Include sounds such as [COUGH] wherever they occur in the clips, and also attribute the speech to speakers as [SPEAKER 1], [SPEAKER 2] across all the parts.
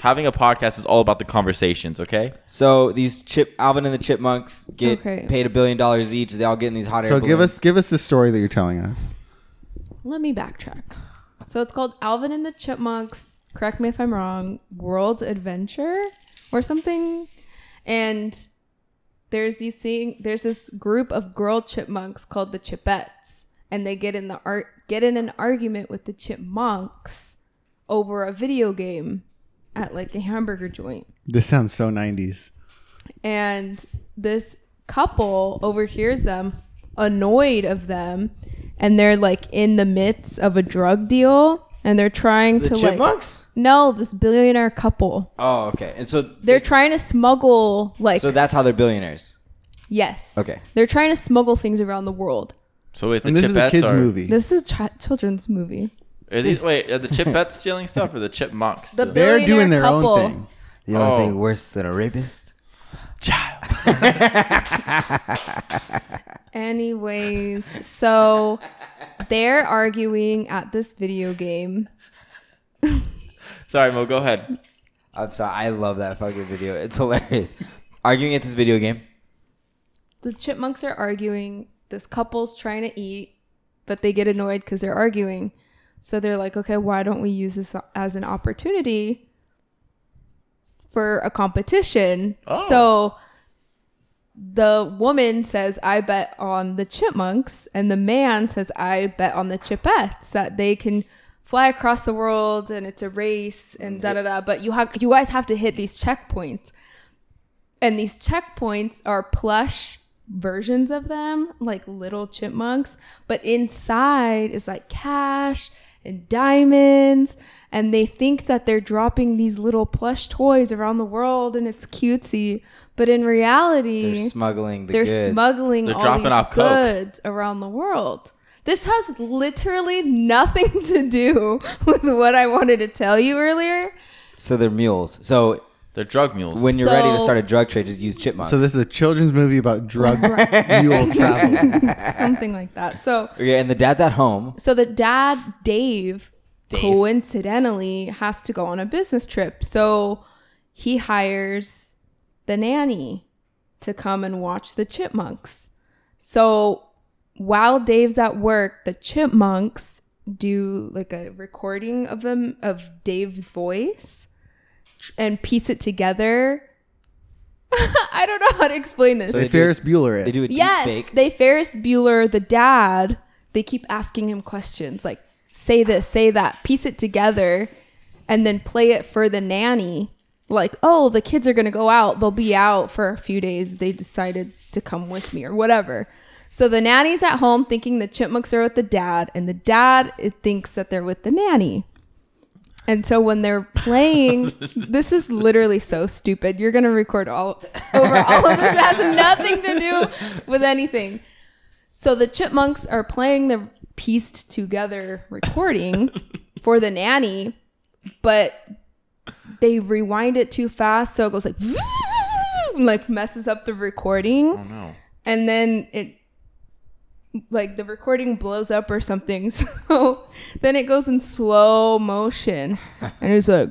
[SPEAKER 1] Having a podcast is all about the conversations. Okay.
[SPEAKER 2] So these chip Alvin and the Chipmunks get
[SPEAKER 3] Okay.
[SPEAKER 2] paid a billion dollars each. They all get in these hot air
[SPEAKER 4] So give
[SPEAKER 2] balloons.
[SPEAKER 4] us give us the story that you're telling us.
[SPEAKER 3] Let me backtrack. So it's called Alvin and the Chipmunks. Correct me if I'm wrong. World Adventure or something. And there's these thing. There's this group of girl chipmunks called the Chipettes, and they get in the art get in an argument with the chipmunks over a video game at like a hamburger joint.
[SPEAKER 4] This sounds so 90s.
[SPEAKER 3] and this couple overhears them annoyed of them and they're like in the midst of a drug deal and they're trying
[SPEAKER 2] the
[SPEAKER 3] to like
[SPEAKER 2] Chipmunks.
[SPEAKER 3] no this billionaire couple
[SPEAKER 2] oh, okay. And so
[SPEAKER 3] they're trying to smuggle like
[SPEAKER 2] so that's how they're billionaires.
[SPEAKER 3] yes
[SPEAKER 2] Okay.
[SPEAKER 3] they're trying to smuggle things around the world
[SPEAKER 1] So wait, the
[SPEAKER 4] And this is a kids
[SPEAKER 1] are,
[SPEAKER 4] movie.
[SPEAKER 3] this is a chi- children's movie
[SPEAKER 1] Are these wait? Are the Chipettes [LAUGHS] stealing stuff or the Chipmunks?
[SPEAKER 3] The
[SPEAKER 1] stealing-
[SPEAKER 4] They're doing their
[SPEAKER 3] couple.
[SPEAKER 4] own thing.
[SPEAKER 2] The only
[SPEAKER 1] Oh.
[SPEAKER 2] thing worse than a rapist.
[SPEAKER 1] child. [LAUGHS]
[SPEAKER 3] anyways so they're arguing at this video game
[SPEAKER 1] Sorry, Mo. Go ahead.
[SPEAKER 2] I'm sorry. I love that fucking video. It's hilarious. Arguing at this video game.
[SPEAKER 3] the chipmunks are arguing. This couple's trying to eat, but they get annoyed because they're arguing. So they're like, okay, why don't we use this as an opportunity for a competition?
[SPEAKER 1] Oh.
[SPEAKER 3] So the woman says, I bet on the chipmunks, and the man says, I bet on the chipettes that they can fly across the world and it's a race and da da da. But you have you guys have to hit these checkpoints and these checkpoints are plush versions of them like little chipmunks but inside is like cash and diamonds and they think that they're dropping these little plush toys around the world and it's cutesy but in reality
[SPEAKER 2] They're smuggling the
[SPEAKER 3] they're
[SPEAKER 2] goods.
[SPEAKER 3] smuggling
[SPEAKER 1] They're
[SPEAKER 3] all
[SPEAKER 1] dropping
[SPEAKER 3] these
[SPEAKER 1] off coke.
[SPEAKER 3] goods around the world this has literally nothing [LAUGHS] to do [LAUGHS] with what i wanted to tell you earlier
[SPEAKER 2] So they're mules. So
[SPEAKER 1] They're drug mules.
[SPEAKER 2] when you're ready to
[SPEAKER 3] So-
[SPEAKER 2] start a drug trade, just use chipmunks.
[SPEAKER 4] So this is a children's movie about drug [LAUGHS] [LAUGHS] mule [LAUGHS] travel.
[SPEAKER 3] something like that so
[SPEAKER 2] yeah, and the dad's at home.
[SPEAKER 3] So the dad, Dave,
[SPEAKER 2] Dave.
[SPEAKER 3] coincidentally has to go on a business trip. So he hires the nanny to come and watch the chipmunks. So while Dave's at work, the chipmunks do like a recording of them of Dave's voice tr- and piece it together. [LAUGHS] I don't know how to explain this.
[SPEAKER 2] So
[SPEAKER 4] They
[SPEAKER 2] do-
[SPEAKER 4] Ferris Bueller it.
[SPEAKER 2] They do a deep
[SPEAKER 3] Yes,
[SPEAKER 2] fake.
[SPEAKER 3] they Ferris Bueller, the dad. They keep asking him questions like, "Say this, say that," piece it together, and then play it for the nanny. Like, oh, the kids are gonna go out. They'll be out for a few days. They decided to come with me or whatever. So the nanny's at home thinking the chipmunks are with the dad, and the dad it thinks that they're with the nanny. And so when they're playing, [LAUGHS] this is literally so stupid. You're gonna record all over all of this. It has nothing to do with anything. So the chipmunks are playing the pieced together recording for the nanny, but they rewind it too fast, so it goes like and [LAUGHS] like messes up the recording.
[SPEAKER 1] oh no.
[SPEAKER 3] And then it like the recording blows up or something. [LAUGHS] So then it goes in slow motion. [LAUGHS] And it's like,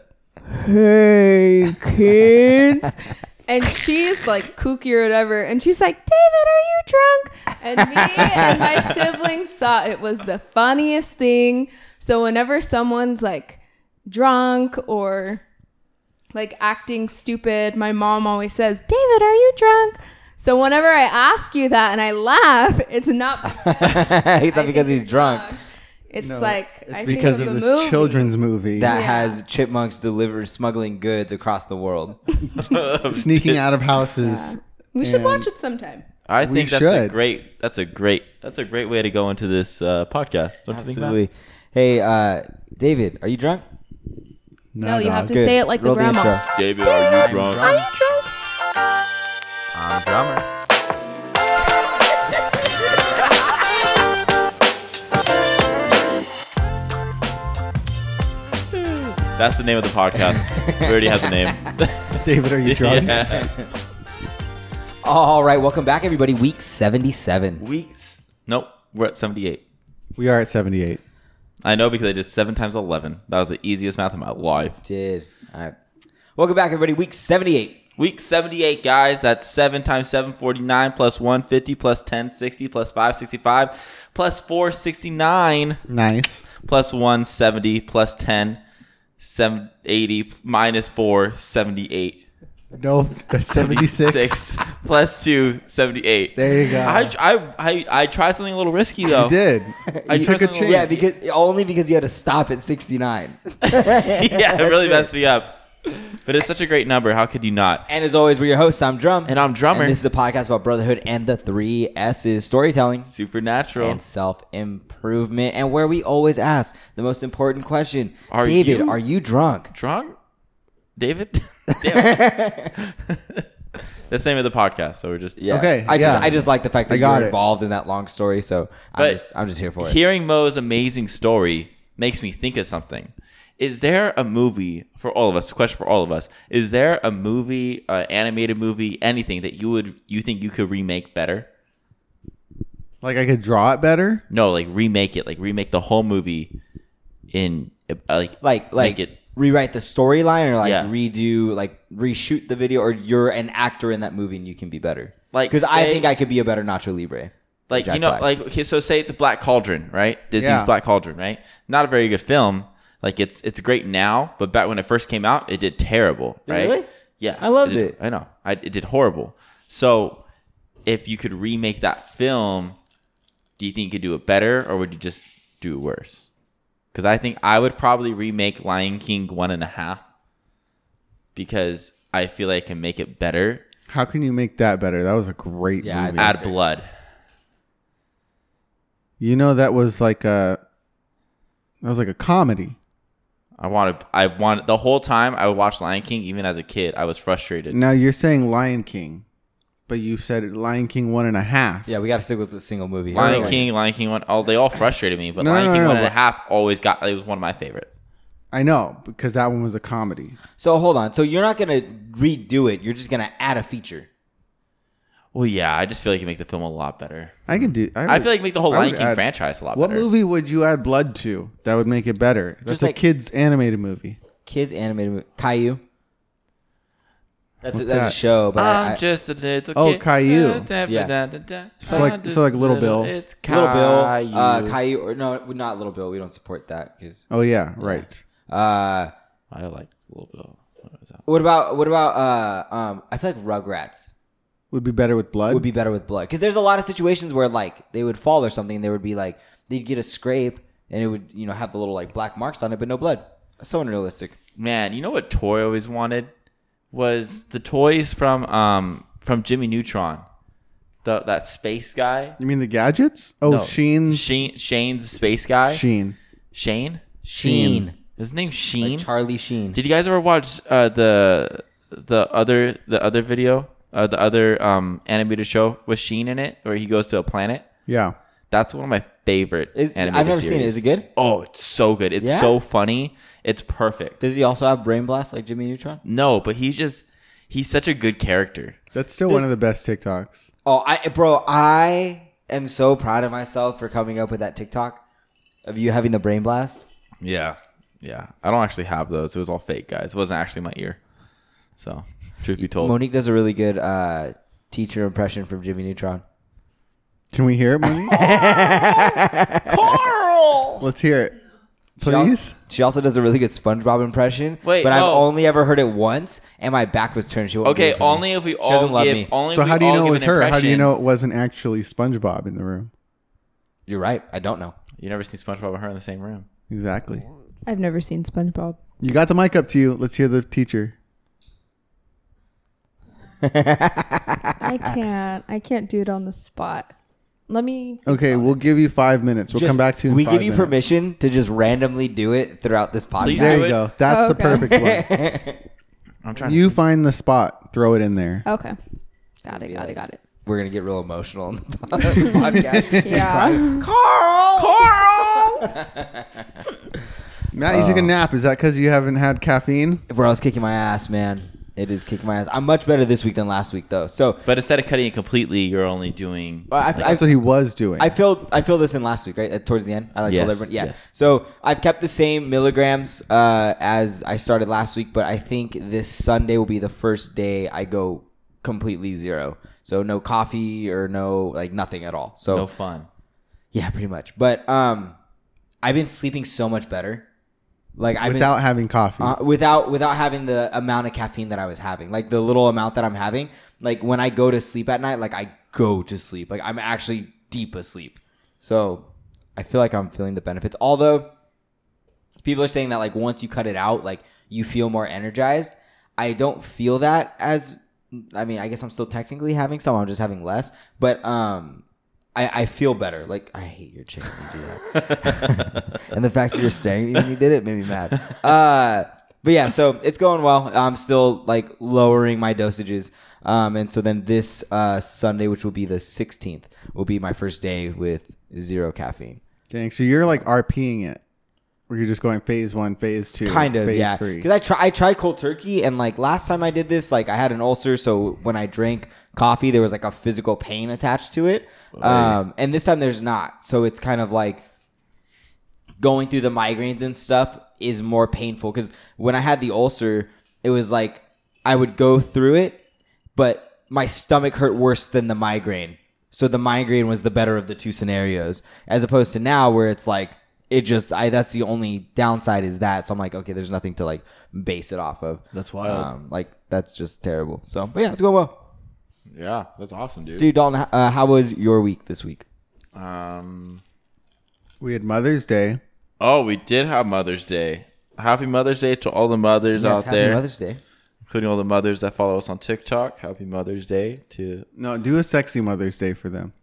[SPEAKER 3] hey kids. [LAUGHS] And she's like kooky or whatever. And she's like, David, are you drunk? And me and my siblings thought it was the funniest thing. So whenever someone's like drunk or like acting stupid, my mom always says, David, are you drunk? So whenever I ask you that and I laugh, it's not [LAUGHS]
[SPEAKER 2] he thought
[SPEAKER 3] I
[SPEAKER 2] because he's
[SPEAKER 3] it's
[SPEAKER 2] drunk.
[SPEAKER 3] It's
[SPEAKER 4] No,
[SPEAKER 3] like
[SPEAKER 4] it's
[SPEAKER 3] I
[SPEAKER 4] because
[SPEAKER 3] think
[SPEAKER 4] of
[SPEAKER 3] of,
[SPEAKER 4] this
[SPEAKER 3] movie.
[SPEAKER 4] children's movie.
[SPEAKER 2] That
[SPEAKER 3] Yeah.
[SPEAKER 2] has chipmunks deliver smuggling goods across the world. [LAUGHS]
[SPEAKER 4] sneaking [LAUGHS] out of houses.
[SPEAKER 3] We should watch it sometime.
[SPEAKER 1] I
[SPEAKER 4] We
[SPEAKER 1] think that's a great. That's a great. That's a great way to go into this uh, podcast. Don't you think?
[SPEAKER 2] Absolutely. Hey, uh, David, are you drunk?
[SPEAKER 3] No, you have
[SPEAKER 4] dog.
[SPEAKER 3] to
[SPEAKER 2] Good.
[SPEAKER 3] say it like
[SPEAKER 2] Roll
[SPEAKER 3] the grandma.
[SPEAKER 2] intro.
[SPEAKER 1] David, are you drunk?
[SPEAKER 3] Are you drunk?
[SPEAKER 1] I'm drummer. That's the name of the podcast. We already have the name. [LAUGHS]
[SPEAKER 4] David, are you drunk?
[SPEAKER 1] yeah. [LAUGHS]
[SPEAKER 2] All right, welcome back, everybody. Week 77.
[SPEAKER 1] Weeks. Nope. We're at 78.
[SPEAKER 4] We are at 78.
[SPEAKER 1] I know because I did seven times 11. That was the easiest math of my life.
[SPEAKER 2] Did. All right. Welcome back, everybody. Week 78.
[SPEAKER 1] Week 78, guys. That's 7 times 749 plus 150 plus 1060 plus 565 plus 469
[SPEAKER 4] Nice.
[SPEAKER 1] plus 170 plus 10 780 minus 4 78.
[SPEAKER 4] No, that's 76.
[SPEAKER 1] Six plus 2 78.
[SPEAKER 4] There you go.
[SPEAKER 1] I, I, I, I tried something a little risky though.
[SPEAKER 4] You did.
[SPEAKER 1] I
[SPEAKER 4] you took a
[SPEAKER 1] trust in the
[SPEAKER 4] chance.
[SPEAKER 2] Yeah, because only because you had to stop at 69. [LAUGHS]
[SPEAKER 1] yeah, it really messed me up. But it's such a great number. How could you not?
[SPEAKER 2] And as always, we're your hosts. I'm Drum.
[SPEAKER 1] And I'm Drummer.
[SPEAKER 2] And this is a podcast about brotherhood and the three S's storytelling
[SPEAKER 1] Supernatural.
[SPEAKER 2] and self improvement. And where we always ask the most important question
[SPEAKER 1] Are
[SPEAKER 2] David,
[SPEAKER 1] you-
[SPEAKER 2] are you drunk?
[SPEAKER 1] Drunk? David? [LAUGHS] Damn. That's [LAUGHS] the name of the podcast. So we're just
[SPEAKER 2] Yeah.
[SPEAKER 4] Okay,
[SPEAKER 2] I
[SPEAKER 4] yeah.
[SPEAKER 2] just I just like the fact that
[SPEAKER 4] I got
[SPEAKER 2] you're involved in that long story. So I'm
[SPEAKER 1] But
[SPEAKER 2] just I'm just here for it.
[SPEAKER 1] hearing Mo's amazing story makes me think of something. Is there a movie for all of us? Question for all of us: Is there a movie, uh, animated movie, anything that you would you think you could remake better?
[SPEAKER 4] Like I could draw it better.
[SPEAKER 1] No, like remake it, like remake the whole movie in uh, like
[SPEAKER 2] like like
[SPEAKER 1] make it
[SPEAKER 2] rewrite the storyline or like
[SPEAKER 1] Yeah.
[SPEAKER 2] redo like reshoot the video or you're an actor in that movie and you can be better.
[SPEAKER 1] Like,
[SPEAKER 2] because I
[SPEAKER 1] say-
[SPEAKER 2] think I could be a better Nacho Libre.
[SPEAKER 1] like
[SPEAKER 2] Jack
[SPEAKER 1] you know
[SPEAKER 2] Black.
[SPEAKER 1] like okay so say the black cauldron right disney's
[SPEAKER 4] Yeah.
[SPEAKER 1] black cauldron right not a very good film like it's it's great now but back when it first came out it did terrible right
[SPEAKER 2] really?
[SPEAKER 1] yeah
[SPEAKER 2] I loved
[SPEAKER 1] did-
[SPEAKER 2] it.
[SPEAKER 1] i know I, it did horrible so if you could remake that film do you think you could do it better or would you just do it worse because i think i would probably remake lion king one and a half because i feel like i can make it better
[SPEAKER 4] How can you make that better? That was a great
[SPEAKER 2] Yeah,
[SPEAKER 4] movie.
[SPEAKER 2] think-
[SPEAKER 1] add blood
[SPEAKER 4] you know that was like a that was like a comedy.
[SPEAKER 1] I wanted, I wanted the whole time I watched Lion King, even as a kid, I was frustrated.
[SPEAKER 4] Now you're saying Lion King, but you said Lion King one and a half.
[SPEAKER 2] Yeah, we got to stick with the single movie.
[SPEAKER 1] Lion
[SPEAKER 2] Or-
[SPEAKER 1] King, Lion King one, oh, they all frustrated me, but
[SPEAKER 4] No,
[SPEAKER 1] Lion
[SPEAKER 4] no,
[SPEAKER 1] King
[SPEAKER 4] no,
[SPEAKER 1] one and a
[SPEAKER 4] but-
[SPEAKER 1] half always got, it was one of my favorites.
[SPEAKER 4] I know because that one was a comedy.
[SPEAKER 2] So hold on. So you're not gonna redo it. You're just gonna add a feature.
[SPEAKER 1] Well, yeah, I just feel like you make the film a lot better.
[SPEAKER 4] I can do. I,
[SPEAKER 1] I feel like you make the whole
[SPEAKER 4] I
[SPEAKER 1] Lion
[SPEAKER 4] would
[SPEAKER 1] King
[SPEAKER 4] add-
[SPEAKER 1] franchise a lot better.
[SPEAKER 4] What
[SPEAKER 1] better.
[SPEAKER 4] movie would you add blood to that would make it better? That's
[SPEAKER 2] Just
[SPEAKER 4] a
[SPEAKER 2] like-
[SPEAKER 4] kids animated movie.
[SPEAKER 2] Kids animated movie. Caillou. That's a,
[SPEAKER 4] What's
[SPEAKER 2] that's
[SPEAKER 4] that?
[SPEAKER 2] a show, but I,
[SPEAKER 1] I'm
[SPEAKER 2] I,
[SPEAKER 1] just a little
[SPEAKER 4] Oh,
[SPEAKER 1] kid.
[SPEAKER 4] Caillou.
[SPEAKER 2] Yeah.
[SPEAKER 4] So like- so like Little Bill.
[SPEAKER 1] It's
[SPEAKER 2] Little Bill, uh,
[SPEAKER 1] Caillou.
[SPEAKER 2] Caillou, or no, not Little Bill. We don't support that because.
[SPEAKER 4] Oh yeah, right.
[SPEAKER 2] Uh,
[SPEAKER 1] I like Little Bill. What was that?
[SPEAKER 2] what about what about uh um? I feel like Rugrats
[SPEAKER 4] Would be better with blood.
[SPEAKER 2] would be better with blood because there's a lot of situations where like they would fall or something. And they would be like they'd get a scrape and it would you know have the little like black marks on it, but no blood. That's so unrealistic.
[SPEAKER 1] Man, you know what toy I always wanted was the toys from um from Jimmy Neutron, the that space guy.
[SPEAKER 4] you mean the gadgets? Oh,
[SPEAKER 1] No,
[SPEAKER 4] Sheen's
[SPEAKER 1] Sheen, Shane's space guy.
[SPEAKER 4] Sheen.
[SPEAKER 1] Shane.
[SPEAKER 2] Sheen,
[SPEAKER 1] His name's Sheen.
[SPEAKER 2] like Charlie Sheen.
[SPEAKER 1] Did you guys ever watch uh, the the other the other video, uh, the other um animated show with Sheen in it, where he goes to a planet?
[SPEAKER 4] Yeah.
[SPEAKER 1] That's one of my favorite.
[SPEAKER 2] Is,
[SPEAKER 1] animated
[SPEAKER 2] I've never seen it.
[SPEAKER 1] series.
[SPEAKER 2] It good?
[SPEAKER 1] Oh, it's so good. It's
[SPEAKER 2] Yeah?
[SPEAKER 1] so funny. It's perfect.
[SPEAKER 2] Does he also have brain blast like Jimmy Neutron?
[SPEAKER 1] No, but he's just he's such a good character.
[SPEAKER 4] That's still one of the best TikToks.
[SPEAKER 2] Oh, I bro, I am so proud of myself for coming up with that TikTok of you having the brain blast.
[SPEAKER 1] Yeah, yeah. I don't actually have those. It was all fake, guys. It wasn't actually my ear. So, truth be told,
[SPEAKER 2] Monique does a really good uh, teacher impression from Jimmy Neutron.
[SPEAKER 4] Can we hear it, Monique? [LAUGHS]
[SPEAKER 1] Carl.
[SPEAKER 4] Let's hear it,
[SPEAKER 2] She al-
[SPEAKER 4] please.
[SPEAKER 2] She also does a really good SpongeBob impression.
[SPEAKER 1] Wait,
[SPEAKER 2] but I've
[SPEAKER 1] no.
[SPEAKER 2] only ever heard it once, and my back was turned. She won't do
[SPEAKER 1] Okay,
[SPEAKER 2] it for me.
[SPEAKER 1] only if we all
[SPEAKER 2] doesn't love
[SPEAKER 1] give.
[SPEAKER 2] me.
[SPEAKER 1] Only
[SPEAKER 4] So
[SPEAKER 1] if we
[SPEAKER 4] how do you
[SPEAKER 1] all
[SPEAKER 4] know it
[SPEAKER 1] give
[SPEAKER 4] was
[SPEAKER 1] an
[SPEAKER 4] her? How do you
[SPEAKER 1] impression.
[SPEAKER 4] know it wasn't actually SpongeBob in the room?
[SPEAKER 2] You're right. I don't know.
[SPEAKER 1] You never seen SpongeBob and her in the same room.
[SPEAKER 4] Exactly.
[SPEAKER 3] I've never seen SpongeBob.
[SPEAKER 4] You got the mic up to you. Let's hear the teacher.
[SPEAKER 3] I can't. I can't do it on the spot. Let me.
[SPEAKER 4] Okay, we'll give you five minutes. We'll
[SPEAKER 2] Just-
[SPEAKER 4] come back to you. In
[SPEAKER 2] we
[SPEAKER 4] five
[SPEAKER 2] give you
[SPEAKER 4] minutes.
[SPEAKER 2] permission to just randomly do it throughout this podcast.
[SPEAKER 1] Please
[SPEAKER 4] There
[SPEAKER 1] do
[SPEAKER 4] you
[SPEAKER 1] it.
[SPEAKER 4] go. That's
[SPEAKER 3] Oh,
[SPEAKER 4] the
[SPEAKER 3] okay.
[SPEAKER 4] perfect one. [LAUGHS]
[SPEAKER 1] I'm trying.
[SPEAKER 4] You find the spot, throw it in there.
[SPEAKER 3] Okay. Got it. Got it. Got it.
[SPEAKER 2] We're gonna get real emotional on the [LAUGHS] podcast.
[SPEAKER 3] Yeah. Carl. Carl. [LAUGHS]
[SPEAKER 4] Matt, you took a oh. nap. Is that because you haven't had caffeine?
[SPEAKER 2] Bro, I was kicking my ass, man. It is kicking my ass. I'm much better this week than last week though. So
[SPEAKER 1] But instead of cutting it completely, you're only doing.
[SPEAKER 2] I, I,
[SPEAKER 4] That's what he was doing.
[SPEAKER 2] I feel I feel this in last week, right? At- Towards the end, I like told
[SPEAKER 1] Yes,
[SPEAKER 2] everyone. Yeah.
[SPEAKER 1] yes.
[SPEAKER 2] So I've kept the same milligrams uh, as I started last week, but I think this Sunday will be the first day I go completely zero. So no coffee or no like nothing at all. So
[SPEAKER 1] no fun.
[SPEAKER 2] yeah, pretty much. But um, I've been sleeping so much better. Like been,
[SPEAKER 4] without having coffee.
[SPEAKER 2] uh, without without having the amount of caffeine that I was having, like the little amount that I'm having. Like when I go to sleep at night, like I go to sleep. Like I'm actually deep asleep. So I feel like I'm feeling the benefits. Although people are saying that like once you cut it out, like you feel more energized. I don't feel that as. I mean, I guess I'm still technically having some. I'm just having less, but um. I, I feel better. Like I hate your chicken. You do that, [LAUGHS] and the fact that you're staring at me when you did it made me mad. Uh, but yeah, so it's going well. I'm still like lowering my dosages. Um, and so then this uh, Sunday, which will be the 16th, will be my first day with zero caffeine.
[SPEAKER 4] Dang, so you're like RPing it, where you're just going phase one, phase two,
[SPEAKER 2] Kind of,
[SPEAKER 4] phase
[SPEAKER 2] yeah. Because I try, I tried cold turkey, and like last time I did this, like I had an ulcer, so when I drank coffee, there was like a physical pain attached to it. Um, and this time there's not, so it's kind of like going through the migraines and stuff is more painful. Because when I had the ulcer, it was like I would go through it, but my stomach hurt worse than the migraine. So the migraine was the better of the two scenarios, as opposed to now where it's like it just I that's the only downside is that. So I'm like, okay, there's nothing to like base it off of.
[SPEAKER 5] That's wild.
[SPEAKER 2] Um, like that's just terrible. So, but yeah, it's going well.
[SPEAKER 5] Yeah, that's awesome, dude.
[SPEAKER 2] Dude, Dalton, uh, how was your week this week?
[SPEAKER 5] Um,
[SPEAKER 4] we had Mother's Day.
[SPEAKER 1] Oh, we did have Mother's Day. Happy Mother's Day to all the mothers
[SPEAKER 2] Yes,
[SPEAKER 1] out
[SPEAKER 2] happy
[SPEAKER 1] there,
[SPEAKER 2] Mother's Day.
[SPEAKER 1] including all the mothers that follow us on TikTok. Happy Mother's Day to
[SPEAKER 4] No, do a sexy Mother's Day for them.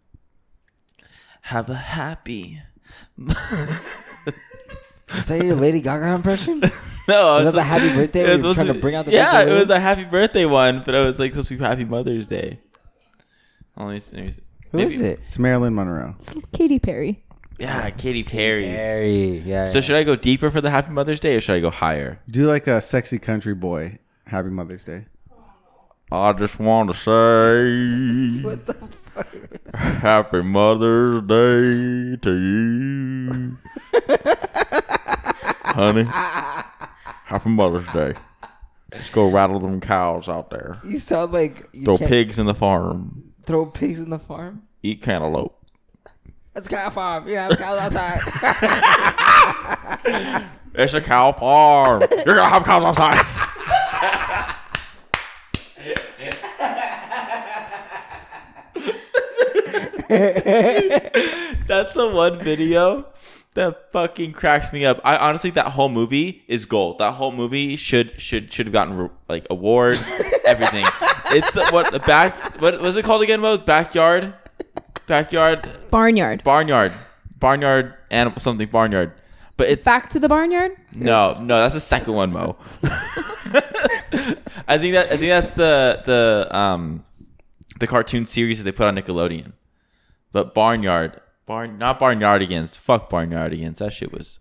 [SPEAKER 1] have a happy. [LAUGHS] [LAUGHS]
[SPEAKER 2] Is that your Lady Gaga impression? [LAUGHS]
[SPEAKER 1] No,
[SPEAKER 2] Was
[SPEAKER 1] I
[SPEAKER 2] that the happy [LAUGHS] birthday
[SPEAKER 1] it
[SPEAKER 2] where
[SPEAKER 1] was
[SPEAKER 2] you were trying to bring out the
[SPEAKER 1] yeah, it was a happy birthday one, but it was like supposed to be Happy Mother's Day. Oh, Only
[SPEAKER 2] Who is it?
[SPEAKER 4] It's Marilyn Monroe.
[SPEAKER 3] It's Katy Perry.
[SPEAKER 1] Yeah, Katy Perry.
[SPEAKER 2] Harry. Yeah.
[SPEAKER 1] So should I go deeper for the Happy Mother's Day, or should I go higher?
[SPEAKER 4] Do like a sexy country boy. Happy Mother's Day.
[SPEAKER 1] I just want to say
[SPEAKER 2] what the fuck?
[SPEAKER 1] Happy Mother's Day to you, [LAUGHS] honey. Happy Mother's Day. Let's go rattle them cows out there.
[SPEAKER 2] You sound like you
[SPEAKER 1] Throw
[SPEAKER 2] can't
[SPEAKER 1] pigs in the farm.
[SPEAKER 2] throw pigs in the farm.
[SPEAKER 1] Eat cantaloupe.
[SPEAKER 2] That's a cow farm. You have cows outside. [LAUGHS]
[SPEAKER 1] It's a cow farm. You're gonna have cows outside. [LAUGHS] That's the one video that fucking cracks me up. I honestly that whole movie is gold. That whole movie should should should have gotten like awards, [LAUGHS] everything. It's the, what the back what was it called again? Mo backyard, backyard,
[SPEAKER 3] Barnyard.
[SPEAKER 1] barnyard, barnyard animal something barnyard. But it's
[SPEAKER 3] Back to the barnyard.
[SPEAKER 1] no, no, that's the second one, Mo. [LAUGHS] I think that I think that's the the um the cartoon series that they put on Nickelodeon. But Barnyard, Barn not Barnyardigans. Fuck Barnyardigans. That shit was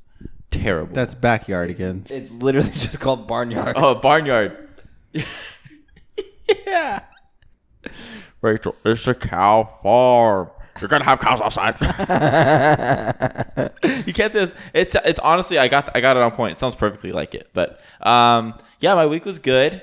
[SPEAKER 1] terrible.
[SPEAKER 4] That's backyardigans.
[SPEAKER 2] it's literally [LAUGHS] just called barnyard.
[SPEAKER 1] oh, Barnyard. [LAUGHS] yeah. Rachel, it's a cow farm. You're gonna have cows outside. [LAUGHS] you can't say this. It's it's honestly I got I got it on point. It sounds perfectly like it. But um yeah, my week was good.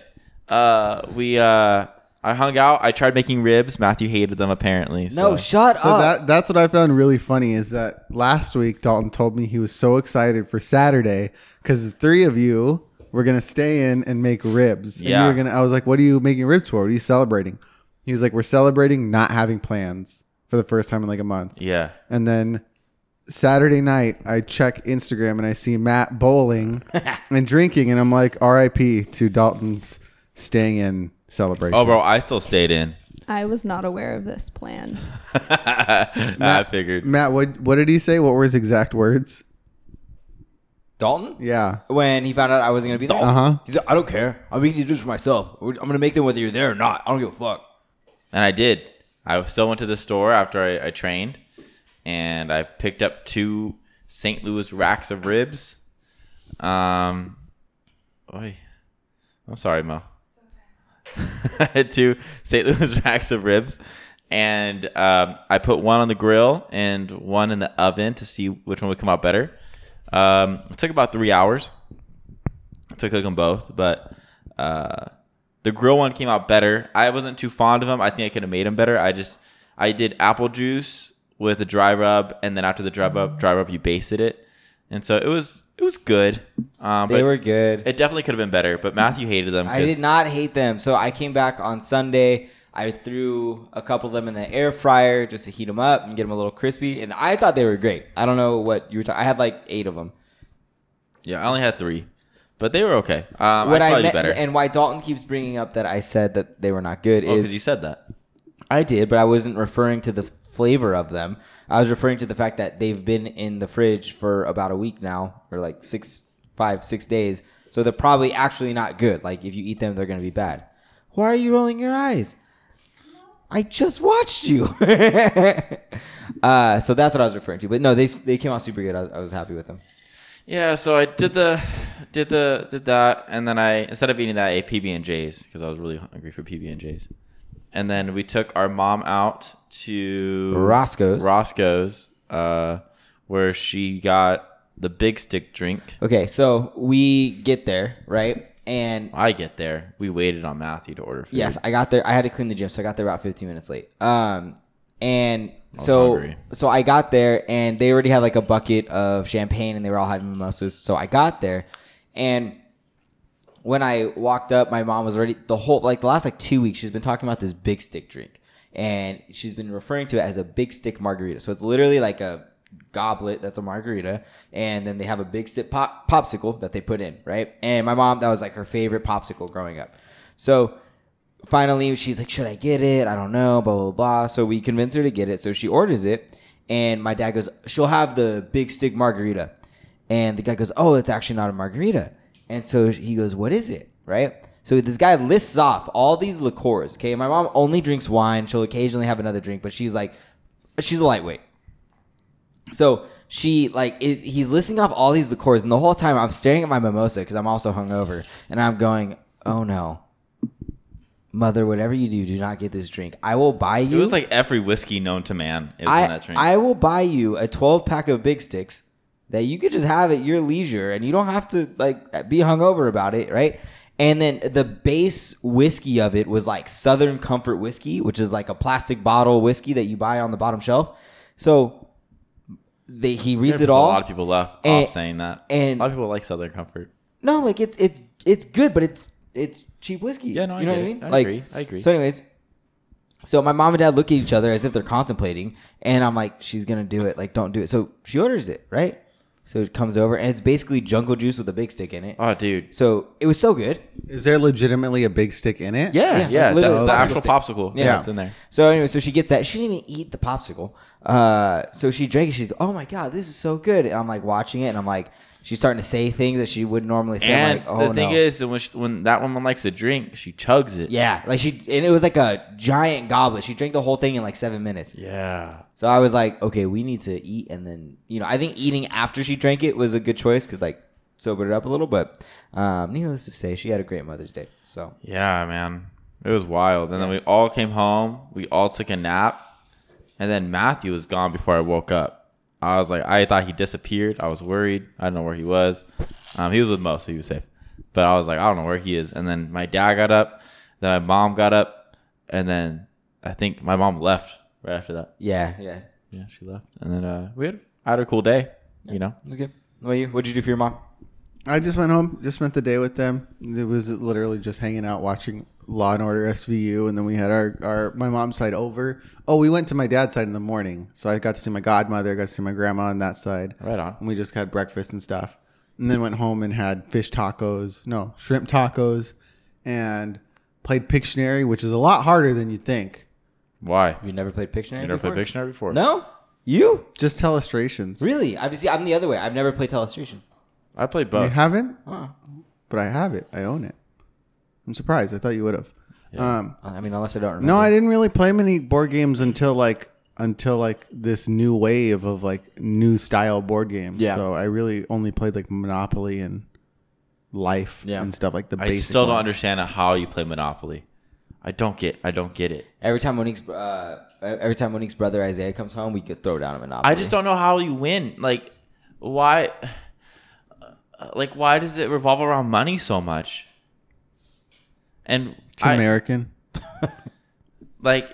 [SPEAKER 1] Uh we uh I hung out. I tried making ribs. Matthew hated them apparently.
[SPEAKER 2] no,
[SPEAKER 1] so-
[SPEAKER 2] shut
[SPEAKER 4] So
[SPEAKER 2] up.
[SPEAKER 4] So that that's what I found really funny is that last week Dalton told me he was so excited for Saturday because the three of you were gonna stay in and make ribs. And
[SPEAKER 1] Yeah.
[SPEAKER 4] you were gonna. I was like, "What are you making ribs for? What are you celebrating?" He was like, "We're celebrating not having plans for the first time in like a month."
[SPEAKER 1] yeah.
[SPEAKER 4] And then Saturday night, I check Instagram and I see Matt bowling [LAUGHS] and drinking, and I'm like, "R.I.P. to Dalton's staying in celebration."
[SPEAKER 1] Oh, bro, I still stayed in.
[SPEAKER 3] I was not aware of this plan. [LAUGHS]
[SPEAKER 1] I figured.
[SPEAKER 4] Matt, what what did he say? What were his exact words?
[SPEAKER 2] Dalton?
[SPEAKER 4] Yeah.
[SPEAKER 2] When he found out I wasn't gonna be there,
[SPEAKER 4] Uh huh.
[SPEAKER 2] he's like, I don't care. I'm making these ribs for myself. I'm gonna make them whether you're there or not. I don't give a fuck.
[SPEAKER 1] And I did. I still went to the store after I, I trained, and I picked up two St. Louis racks of ribs. Um, oy. I'm sorry, Mo. I had two St. Louis racks of ribs, and um, I put one on the grill and one in the oven to see which one would come out better. Um, it took about three hours to cook them both, but uh, the grill one came out better. I wasn't too fond of them. I think I could have made them better. I just I did apple juice with a dry rub, and then after the dry rub, dry rub, you basted it, and so it was it was good. Um,
[SPEAKER 2] They were good.
[SPEAKER 1] It definitely could have been better, but Matthew hated them.
[SPEAKER 2] I did not hate them. So I came back on Sunday. I threw a couple of them in the air fryer just to heat them up and get them a little crispy. And I thought they were great. I don't know what you were talking. I had like eight of them.
[SPEAKER 1] Yeah, I only had three, but they were okay. Um,
[SPEAKER 2] what
[SPEAKER 1] I'd
[SPEAKER 2] I
[SPEAKER 1] do
[SPEAKER 2] meant,
[SPEAKER 1] better.
[SPEAKER 2] and why Dalton keeps bringing up that I said that they were not good
[SPEAKER 1] oh,
[SPEAKER 2] is
[SPEAKER 1] because you said that.
[SPEAKER 2] I did, but I wasn't referring to the flavor of them. I was referring to the fact that they've been in the fridge for about a week now, or like six, five, six days. So they're probably actually not good. Like if you eat them, they're to be bad. Why are you rolling your eyes? I just watched you. [LAUGHS] uh, so that's what I was referring to. But no, they they came out super good. I I was happy with them.
[SPEAKER 1] Yeah, so I did the did the did that, and then I instead of eating that, I ate PB and J's because I was really hungry for PB and J's. And then we took our mom out to
[SPEAKER 2] Roscoe's.
[SPEAKER 1] Roscoe's, uh, where she got the big stick drink.
[SPEAKER 2] Okay, so we get there right, and
[SPEAKER 1] I get there. We waited on Matthew to order food.
[SPEAKER 2] Yes, I got there. I had to clean the gym, so I got there about 15 minutes late. Um, and so
[SPEAKER 1] hungry.
[SPEAKER 2] so I got there, and they already had like a bucket of champagne, and they were all having mimosas. So I got there, and when I walked up, my mom was already the whole like the last like two weeks. She's been talking about this big stick drink, and she's been referring to it as a big stick margarita. So it's literally like a goblet that's a margarita, and then they have a big stick pop popsicle that they put in, right? And my mom, that was like her favorite popsicle growing up. So finally, she's like, "Should I get it? I don't know." Blah blah blah. So we convince her to get it. So she orders it, and my dad goes, "She'll have the big stick margarita." And the guy goes, "Oh, it's actually not a margarita." And so he goes, "What is it?" Right? So this guy lists off all these liqueurs. Okay, my mom only drinks wine. She'll occasionally have another drink, but she's like, she's a lightweight. So she like it, he's listing off all these liqueurs, and the whole time I'm staring at my mimosa because I'm also hungover, and I'm going, "Oh no, mother, whatever you do, do not get this drink. I will buy you.
[SPEAKER 1] It was like every whiskey known to man. It was in
[SPEAKER 2] I,
[SPEAKER 1] that drink.
[SPEAKER 2] I will buy you a 12 pack of big sticks that you could just have at your leisure and you don't have to like be hungover about it, right? And then the base whiskey of it was like Southern Comfort whiskey, which is like a plastic bottle whiskey that you buy on the bottom shelf. So they, he reads
[SPEAKER 1] There's
[SPEAKER 2] it all.
[SPEAKER 1] A lot of people left
[SPEAKER 2] And-
[SPEAKER 1] off saying that.
[SPEAKER 2] and-
[SPEAKER 1] a lot of people like Southern Comfort.
[SPEAKER 2] No, like it's it's it's good, but it's it's cheap whiskey.
[SPEAKER 1] Yeah, no, I
[SPEAKER 2] you know what I mean.
[SPEAKER 1] I
[SPEAKER 2] like,
[SPEAKER 1] agree. I agree.
[SPEAKER 2] So, anyways, so my mom and dad look at each other as if they're contemplating, and I'm like, she's gonna do it. Like, don't do it. So she orders it, right? So it comes over, and it's basically jungle juice with a big stick in it.
[SPEAKER 1] Oh, dude.
[SPEAKER 2] So it was so good.
[SPEAKER 4] Is there legitimately a big stick in it?
[SPEAKER 1] Yeah,
[SPEAKER 2] Yeah,
[SPEAKER 1] yeah.
[SPEAKER 2] like literally
[SPEAKER 1] the, the
[SPEAKER 2] popsicle
[SPEAKER 1] actual
[SPEAKER 2] stick.
[SPEAKER 1] popsicle.
[SPEAKER 2] Yeah.
[SPEAKER 1] Yeah, it's in there.
[SPEAKER 2] So anyway, so she gets that. She didn't even eat the popsicle. Uh, so she drank it. She's like, oh my god, this is so good. And I'm like watching it, and I'm like, she's starting to say things that she wouldn't normally say.
[SPEAKER 1] And
[SPEAKER 2] like, oh
[SPEAKER 1] the thing
[SPEAKER 2] no.
[SPEAKER 1] is, when, she, when that woman likes to drink, she chugs it.
[SPEAKER 2] Yeah, like she, and it was like a giant goblet. She drank the whole thing in like seven minutes.
[SPEAKER 1] Yeah.
[SPEAKER 2] So I was like, okay, we need to eat, and then you know, I think eating after she drank it was a good choice because like sobered her up a little. But um, needless to say, she had a great Mother's Day. So
[SPEAKER 1] Yeah, man. It was wild. And then we all came home. We all took a nap. And then Matthew was gone before I woke up. I was like, I thought he disappeared. I was worried. I don't know where he was. Um, he was with Mo, so he was safe. But I was like, I don't know where he is. And then my dad got up. Then my mom got up. And then I think my mom left right after that.
[SPEAKER 2] yeah, yeah,
[SPEAKER 1] Yeah, she left. And then uh, we had, I had a cool day, you know?
[SPEAKER 2] it was good. What about you? What'd you do for your mom?
[SPEAKER 4] I just went home, just spent the day with them. It was literally just hanging out, watching Law and Order SVU, and then we had our, our my mom's side over. Oh, we went to my dad's side in the morning, so I got to see my godmother, got to see my grandma on that side.
[SPEAKER 1] Right on.
[SPEAKER 4] And we just had breakfast and stuff, and then went home and had fish tacos, no shrimp tacos, and played Pictionary, which is a lot harder than you think.
[SPEAKER 1] Why?
[SPEAKER 2] You never played Pictionary?
[SPEAKER 1] You never
[SPEAKER 2] before?
[SPEAKER 1] played Pictionary before?
[SPEAKER 2] No, you
[SPEAKER 4] Just telestrations.
[SPEAKER 2] really? I've see. I'm the other way. I've never played Telestrations.
[SPEAKER 1] I played both.
[SPEAKER 4] You haven't,
[SPEAKER 2] Huh.
[SPEAKER 4] but I have it. I own it. I'm surprised. I thought you would have. Um,
[SPEAKER 2] I mean, unless I don't remember.
[SPEAKER 4] No, I didn't really play many board games until like until like this new wave of like new style board games.
[SPEAKER 2] Yeah.
[SPEAKER 4] So I really only played like Monopoly and Life
[SPEAKER 2] Yeah.
[SPEAKER 4] and stuff like the
[SPEAKER 1] I
[SPEAKER 4] basic.
[SPEAKER 1] still don't
[SPEAKER 4] ones.
[SPEAKER 1] understand how you play Monopoly. I don't get. I don't get it.
[SPEAKER 2] Every time Monique's uh, every time Monique's brother Isaiah comes home, we could throw down a monopoly.
[SPEAKER 1] I just don't know how you win. Like, why? uh, Like, why does it revolve around money so much? And
[SPEAKER 4] It's
[SPEAKER 1] I-
[SPEAKER 4] American. [LAUGHS]
[SPEAKER 1] like,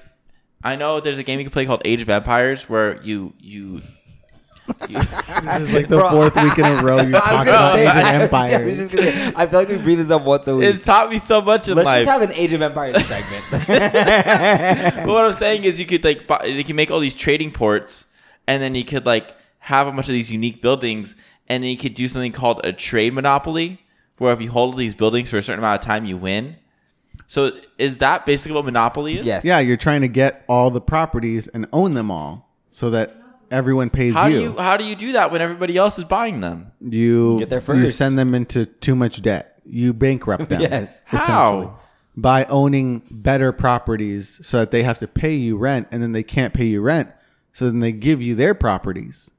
[SPEAKER 1] I know there's a game you can play called Age of Empires where you you. you [LAUGHS]
[SPEAKER 4] This is like the
[SPEAKER 2] Bro,
[SPEAKER 4] fourth week in a row [LAUGHS] you're
[SPEAKER 2] I was
[SPEAKER 4] talking
[SPEAKER 2] gonna
[SPEAKER 4] about
[SPEAKER 2] say,
[SPEAKER 4] Age of
[SPEAKER 2] I
[SPEAKER 4] Empires.
[SPEAKER 2] just gonna- I feel like we breathe this up once a week.
[SPEAKER 1] it's taught me so much in life.
[SPEAKER 2] Let's just have an Age of Empires segment.
[SPEAKER 1] but what I'm saying is, you could like buy, you can make all these trading ports, and then you could like have a bunch of these unique buildings, and then you could do something called a trade monopoly, where if you hold these buildings for a certain amount of time, you win. So is that basically what monopoly is?
[SPEAKER 2] yes.
[SPEAKER 4] Yeah, you're trying to get all the properties and own them all so that everyone pays
[SPEAKER 1] How
[SPEAKER 4] you.
[SPEAKER 1] do you how do you do that when everybody else is buying them?
[SPEAKER 4] You
[SPEAKER 2] Get there
[SPEAKER 4] You
[SPEAKER 2] first.
[SPEAKER 4] send them into too much debt. You bankrupt [LAUGHS] them.
[SPEAKER 2] Yes.
[SPEAKER 4] essentially,
[SPEAKER 1] How?
[SPEAKER 4] By owning better properties so that they have to pay you rent and then they can't pay you rent. So then they give you their properties.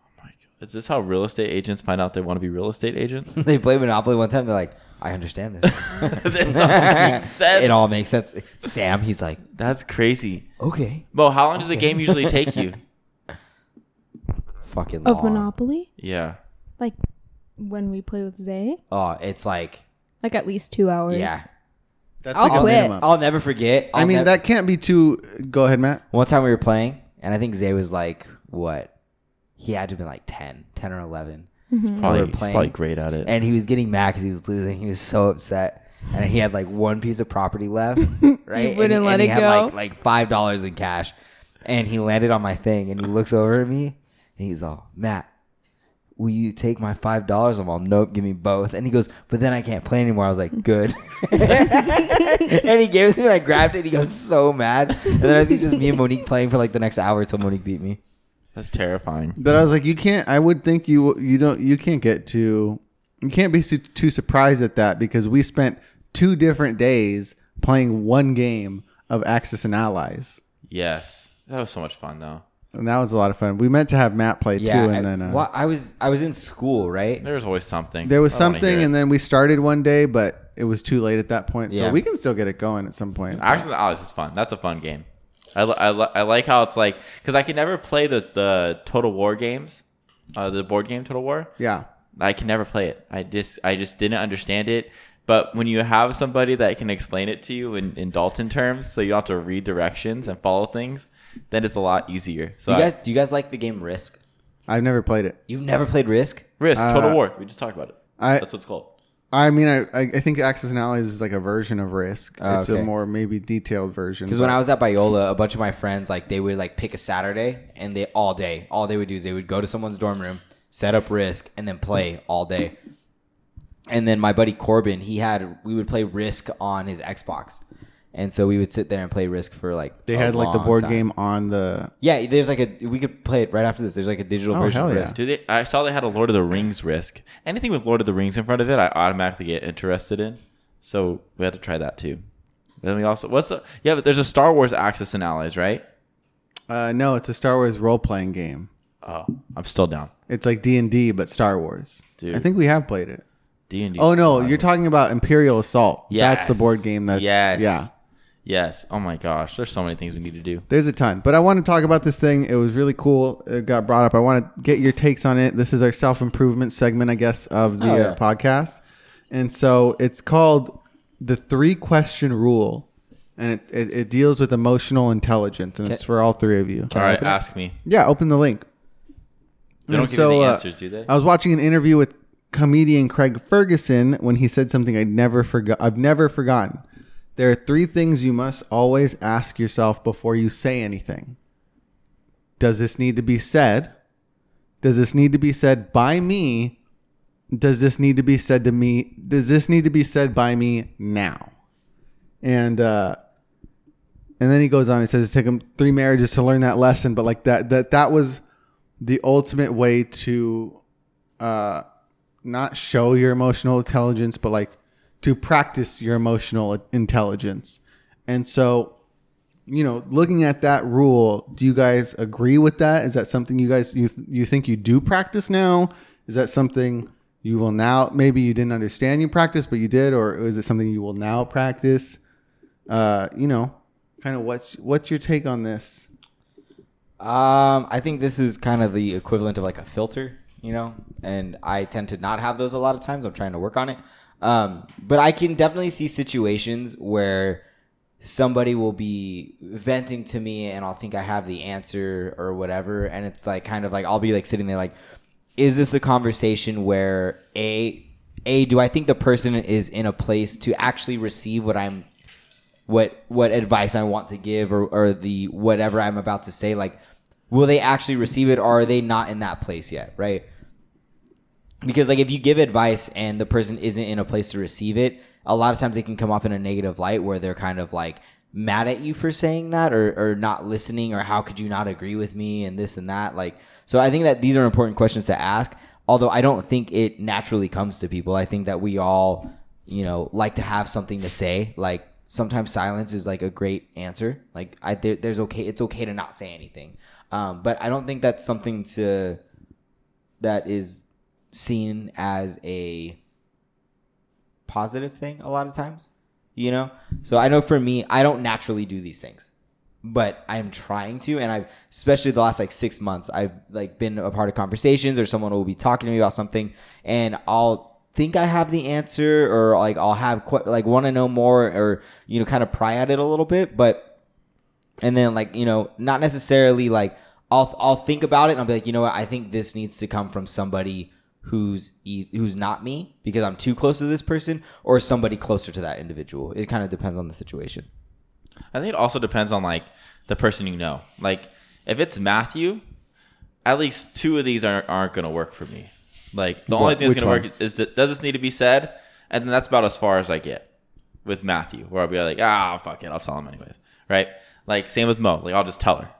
[SPEAKER 1] Oh is this how real estate agents find out they want to be real estate agents? [LAUGHS]
[SPEAKER 2] they play Monopoly one time. They're like, I understand this. [LAUGHS]
[SPEAKER 1] this all makes sense. [LAUGHS]
[SPEAKER 2] it all makes sense. Sam, he's like,
[SPEAKER 1] That's crazy.
[SPEAKER 2] okay,
[SPEAKER 1] Mo, how long does the
[SPEAKER 2] Okay.
[SPEAKER 1] game usually take you? [LAUGHS]
[SPEAKER 2] fucking long. Of.
[SPEAKER 3] Monopoly?
[SPEAKER 1] Yeah.
[SPEAKER 3] Like when we play with Zay?
[SPEAKER 2] Oh, it's like,
[SPEAKER 3] Like at least two hours.
[SPEAKER 2] yeah.
[SPEAKER 4] That's
[SPEAKER 3] I'll
[SPEAKER 4] like a
[SPEAKER 3] quit.
[SPEAKER 4] minimum.
[SPEAKER 2] I'll never forget. I'll
[SPEAKER 4] I mean,
[SPEAKER 2] nev-
[SPEAKER 4] that can't be too. Go ahead, Matt.
[SPEAKER 2] one time we were playing, and I think Zay was like, what? He had to have been like 10, 10 or 11. Mm-hmm.
[SPEAKER 1] Probably,
[SPEAKER 2] were
[SPEAKER 1] he's
[SPEAKER 2] playing.
[SPEAKER 1] probably great at it.
[SPEAKER 2] And he was getting mad because he was losing. He was so upset. And he had like one piece of property left, [LAUGHS] right? And
[SPEAKER 3] wouldn't
[SPEAKER 2] he-
[SPEAKER 3] let
[SPEAKER 2] and he
[SPEAKER 3] it
[SPEAKER 2] had
[SPEAKER 3] go?
[SPEAKER 2] like like five dollars in cash. And he landed on my thing and he looks over at me and he's all, Matt, will you take my five dollars? I'm all, nope, give me both. And he goes, but then I can't play anymore. I was like, good. [LAUGHS] and he gave it to me and I grabbed it and he goes so mad. And then I think just me and Monique playing for like the next hour until Monique beat me.
[SPEAKER 1] That's terrifying.
[SPEAKER 4] But I was like, you can't. I would think you you don't you can't get too you can't be su- too surprised at that because we spent two different days playing one game of Axis and Allies,
[SPEAKER 1] Yes. That was so much fun though.
[SPEAKER 4] and that was a lot of fun. We meant to have Matt play
[SPEAKER 2] Yeah.
[SPEAKER 4] too,
[SPEAKER 2] I,
[SPEAKER 4] and then uh,
[SPEAKER 2] well, I was I was in school, right?
[SPEAKER 1] There was always something.
[SPEAKER 4] there was
[SPEAKER 1] I
[SPEAKER 4] something, and then we started one day, but it was too late at that point.
[SPEAKER 2] Yeah.
[SPEAKER 4] So we can still get it going at some point.
[SPEAKER 1] Axis and Allies is fun. That's a fun game. I, I, I like how it's like because I can never play the the Total War games, uh, the board game Total War.
[SPEAKER 4] yeah.
[SPEAKER 1] I can never play it. I just I just didn't understand it. But when you have somebody that can explain it to you in, in Dalton terms, so you don't have to read directions and follow things, then it's a lot easier. So
[SPEAKER 2] Do you
[SPEAKER 1] I-
[SPEAKER 2] guys do you guys like the game Risk?
[SPEAKER 4] I've never played it.
[SPEAKER 2] You've never played Risk?
[SPEAKER 1] Risk
[SPEAKER 4] Uh,
[SPEAKER 1] Total War. We just talked about it.
[SPEAKER 4] I
[SPEAKER 1] That's what it's called.
[SPEAKER 4] I mean, I I think Axis and Allies is like a version of Risk.
[SPEAKER 2] Oh,
[SPEAKER 4] it's
[SPEAKER 2] okay.
[SPEAKER 4] a more maybe detailed version.
[SPEAKER 2] Because when I was at Biola, a bunch of my friends like they would like pick a Saturday and they all day, all they would do is they would go to someone's dorm room, set up Risk, and then play all day. And then my buddy Corbin, he had we would play Risk on his Xbox, and so we would sit there and play Risk for like
[SPEAKER 4] they
[SPEAKER 2] a
[SPEAKER 4] had like the board
[SPEAKER 2] time.
[SPEAKER 4] game on the
[SPEAKER 2] Yeah, there's like a we could play it right after this. There's like a digital
[SPEAKER 4] Oh,
[SPEAKER 2] version
[SPEAKER 4] hell
[SPEAKER 2] of
[SPEAKER 4] yeah.
[SPEAKER 2] Risk.
[SPEAKER 1] Do? I saw they had a Lord of the Rings Risk. Anything with Lord of the Rings in front of it, I automatically get interested in. So we had to try that too. Then we also what's the yeah? But there's a Star Wars Axis and Allies, right?
[SPEAKER 4] uh, no, it's a Star Wars role playing game.
[SPEAKER 1] Oh, I'm still down.
[SPEAKER 4] It's like D and D but Star Wars.
[SPEAKER 1] Dude.
[SPEAKER 4] I think we have played it.
[SPEAKER 1] D and D.
[SPEAKER 4] Oh no, you're talking about Imperial Assault. That's the board game. That's
[SPEAKER 1] yes,
[SPEAKER 4] yeah.
[SPEAKER 1] Yes. Oh my gosh, there's so many things we need to do.
[SPEAKER 4] There's a ton, but I want to talk about this thing. It was really cool. It got brought up. I want to get your takes on it. This is our self improvement segment, I guess, of the
[SPEAKER 2] Oh, yeah.
[SPEAKER 4] uh, podcast, and so it's called the three question rule, and it, it, it deals with emotional intelligence, and it's for all three of you.
[SPEAKER 1] All right,
[SPEAKER 2] it?
[SPEAKER 1] ask me.
[SPEAKER 4] Yeah, open the link.
[SPEAKER 1] They don't give you the
[SPEAKER 4] uh,
[SPEAKER 1] answers, do they?
[SPEAKER 4] I was watching an interview with comedian Craig Ferguson when he said something I'd never forgot. I've never forgotten. There are three things you must always ask yourself before you say anything. Does this need to be said? Does this need to be said by me? Does this need to be said to me? Does this need to be said by me now? And uh and then he goes on. He says it took him three marriages to learn that lesson, but like that that that was the ultimate way to uh not show your emotional intelligence but like to practice your emotional intelligence and so you know looking at that rule do you guys agree with that is that something you guys you you think you do practice now is that something you will now maybe you didn't understand you practice but you did or is it something you will now practice Uh, you know, kind of what's what's your take on this?
[SPEAKER 2] Um, I think this is kind of the equivalent of like a filter, you know, and I tend to not have those a lot of times. I'm trying to work on it. Um, but I can definitely see situations where somebody will be venting to me and I'll think I have the answer or whatever. And it's like kind of like I'll be like sitting there like, is this a conversation where a a do I think the person is in a place to actually receive what I'm what what advice I want to give or, or the whatever I'm about to say, like will they actually receive it or are they not in that place yet, right? Because like if you give advice and the person isn't in a place to receive it, a lot of times it can come off in a negative light where they're kind of like mad at you for saying that or, or not listening or how could you not agree with me and this and that. Like so I think that these are important questions to ask. Although I don't think it naturally comes to people. I think that we all, you know, like to have something to say. Like sometimes silence is like a great answer. Like I there, there's okay it's okay to not say anything. Um, but I don't think that's something to that is seen as a positive thing a lot of times. You know? So I know for me, I don't naturally do these things. But I'm trying to, and I've especially the last like six months, I've like been a part of conversations or someone will be talking to me about something, and I'll think I have the answer or like I'll have qu- like want to know more or you know kind of pry at it a little bit, but and then like you know not necessarily like I'll I'll think about it and I'll be like you know what I think this needs to come from somebody who's e- who's not me because I'm too close to this person or somebody closer to that individual. It kind of depends on the situation.
[SPEAKER 1] I think it also depends on like the person you know. Like if it's Matthew, at least two of these aren't aren't gonna work for me. Like the only thing that's gonna work
[SPEAKER 4] ones?
[SPEAKER 1] is that does this need to be said, and then that's about as far as I get with Matthew, where I'll be like, ah, fuck it, I'll tell him anyways, right? Like same with Mo, like I'll just tell her.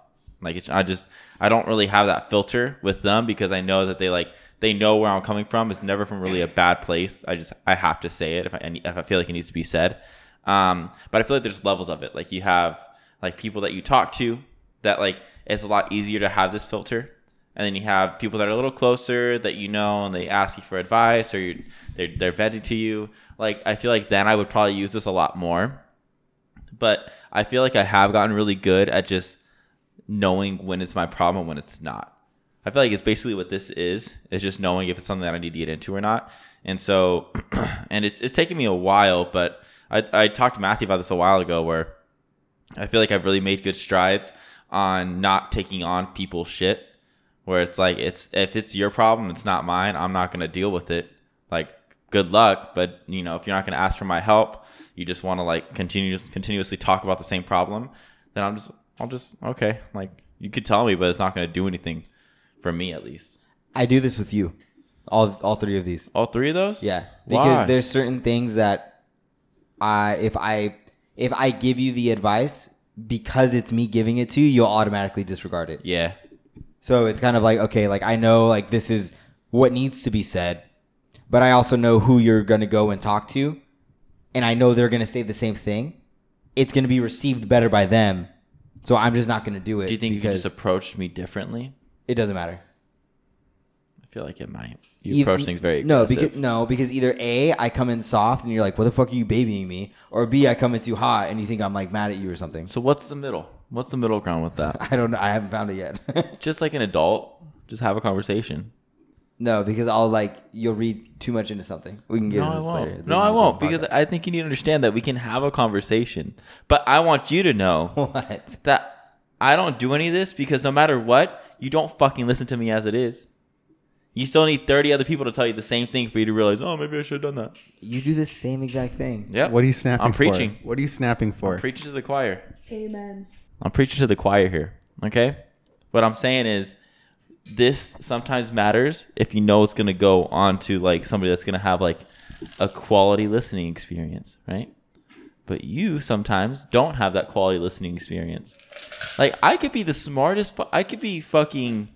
[SPEAKER 1] Like it's, I just I don't really have that filter with them because I know that they like they know where I'm coming from. It's never from really a bad place. I just I have to say it if I if I feel like it needs to be said. Um, but I feel like there's levels of it. Like you have like people that you talk to that like it's a lot easier to have this filter, and then you have people that are a little closer that you know and they ask you for advice or you're, they're they're venting to you. Like I feel like then I would probably use this a lot more. But I feel like I have gotten really good at just knowing when it's my problem and when it's not. I feel like it's basically what this is. Is just knowing if it's something that I need to get into or not. And so, [CLEARS THROAT] and it's it's taken me a while, but I I talked to Matthew about this a while ago, where I feel like I've really made good strides on not taking on people's shit. Where it's like it's if it's your problem, it's not mine. I'm not gonna deal with it. Like good luck, but you know if you're not gonna ask for my help, you just want to like continue continuously talk about the same problem, then I'm just I'll just okay. Like you could tell me, but it's not gonna do anything for me at least.
[SPEAKER 2] I do this with you, all all three of these.
[SPEAKER 1] All three of those?
[SPEAKER 2] Yeah, because
[SPEAKER 1] Why?
[SPEAKER 2] there's certain things that I if I if I give you the advice because it's me giving it to you, you'll automatically disregard it.
[SPEAKER 1] Yeah.
[SPEAKER 2] So it's kind of like okay, like I know like this is what needs to be said, but I also know who you're going to go and talk to, and I know they're going to say the same thing. It's going to be received better by them, so I'm just not going to do it.
[SPEAKER 1] Do you think you could just approach me differently?
[SPEAKER 2] It doesn't matter?
[SPEAKER 1] I feel like it might. You
[SPEAKER 2] Eith-
[SPEAKER 1] approach things very
[SPEAKER 2] no
[SPEAKER 1] aggressive.
[SPEAKER 2] because no because either a I come in soft and you're like what the fuck are you babying me or b I come in too hot and you think I'm like mad at you or something.
[SPEAKER 1] So what's the middle? What's the middle ground with that? [LAUGHS]
[SPEAKER 2] I don't know. I haven't found it yet. [LAUGHS]
[SPEAKER 1] just like an adult, just have a conversation.
[SPEAKER 2] no, because I'll like you'll read too much into something. We can get
[SPEAKER 1] No,
[SPEAKER 2] into
[SPEAKER 1] I
[SPEAKER 2] this
[SPEAKER 1] won't.
[SPEAKER 2] later.
[SPEAKER 1] No, I won't because I think you need to understand that we can have a conversation. But I want you to know [LAUGHS]
[SPEAKER 2] what?
[SPEAKER 1] that I don't do any of this because no matter what, you don't fucking listen to me as it is. You still need 30 other people to tell you the same thing for you to realize, oh, maybe I should have done that.
[SPEAKER 2] You do the same exact thing.
[SPEAKER 1] Yeah.
[SPEAKER 4] What are you snapping
[SPEAKER 1] I'm
[SPEAKER 4] for?
[SPEAKER 1] preaching.
[SPEAKER 4] What are you snapping for?
[SPEAKER 1] Preaching to the choir.
[SPEAKER 3] Amen.
[SPEAKER 1] I'm preaching to the choir here. Okay? What I'm saying is this sometimes matters if you know it's going to go on to like somebody that's going to have like a quality listening experience, right? But you sometimes don't have that quality listening experience. Like I could be the smartest fu- I could be fucking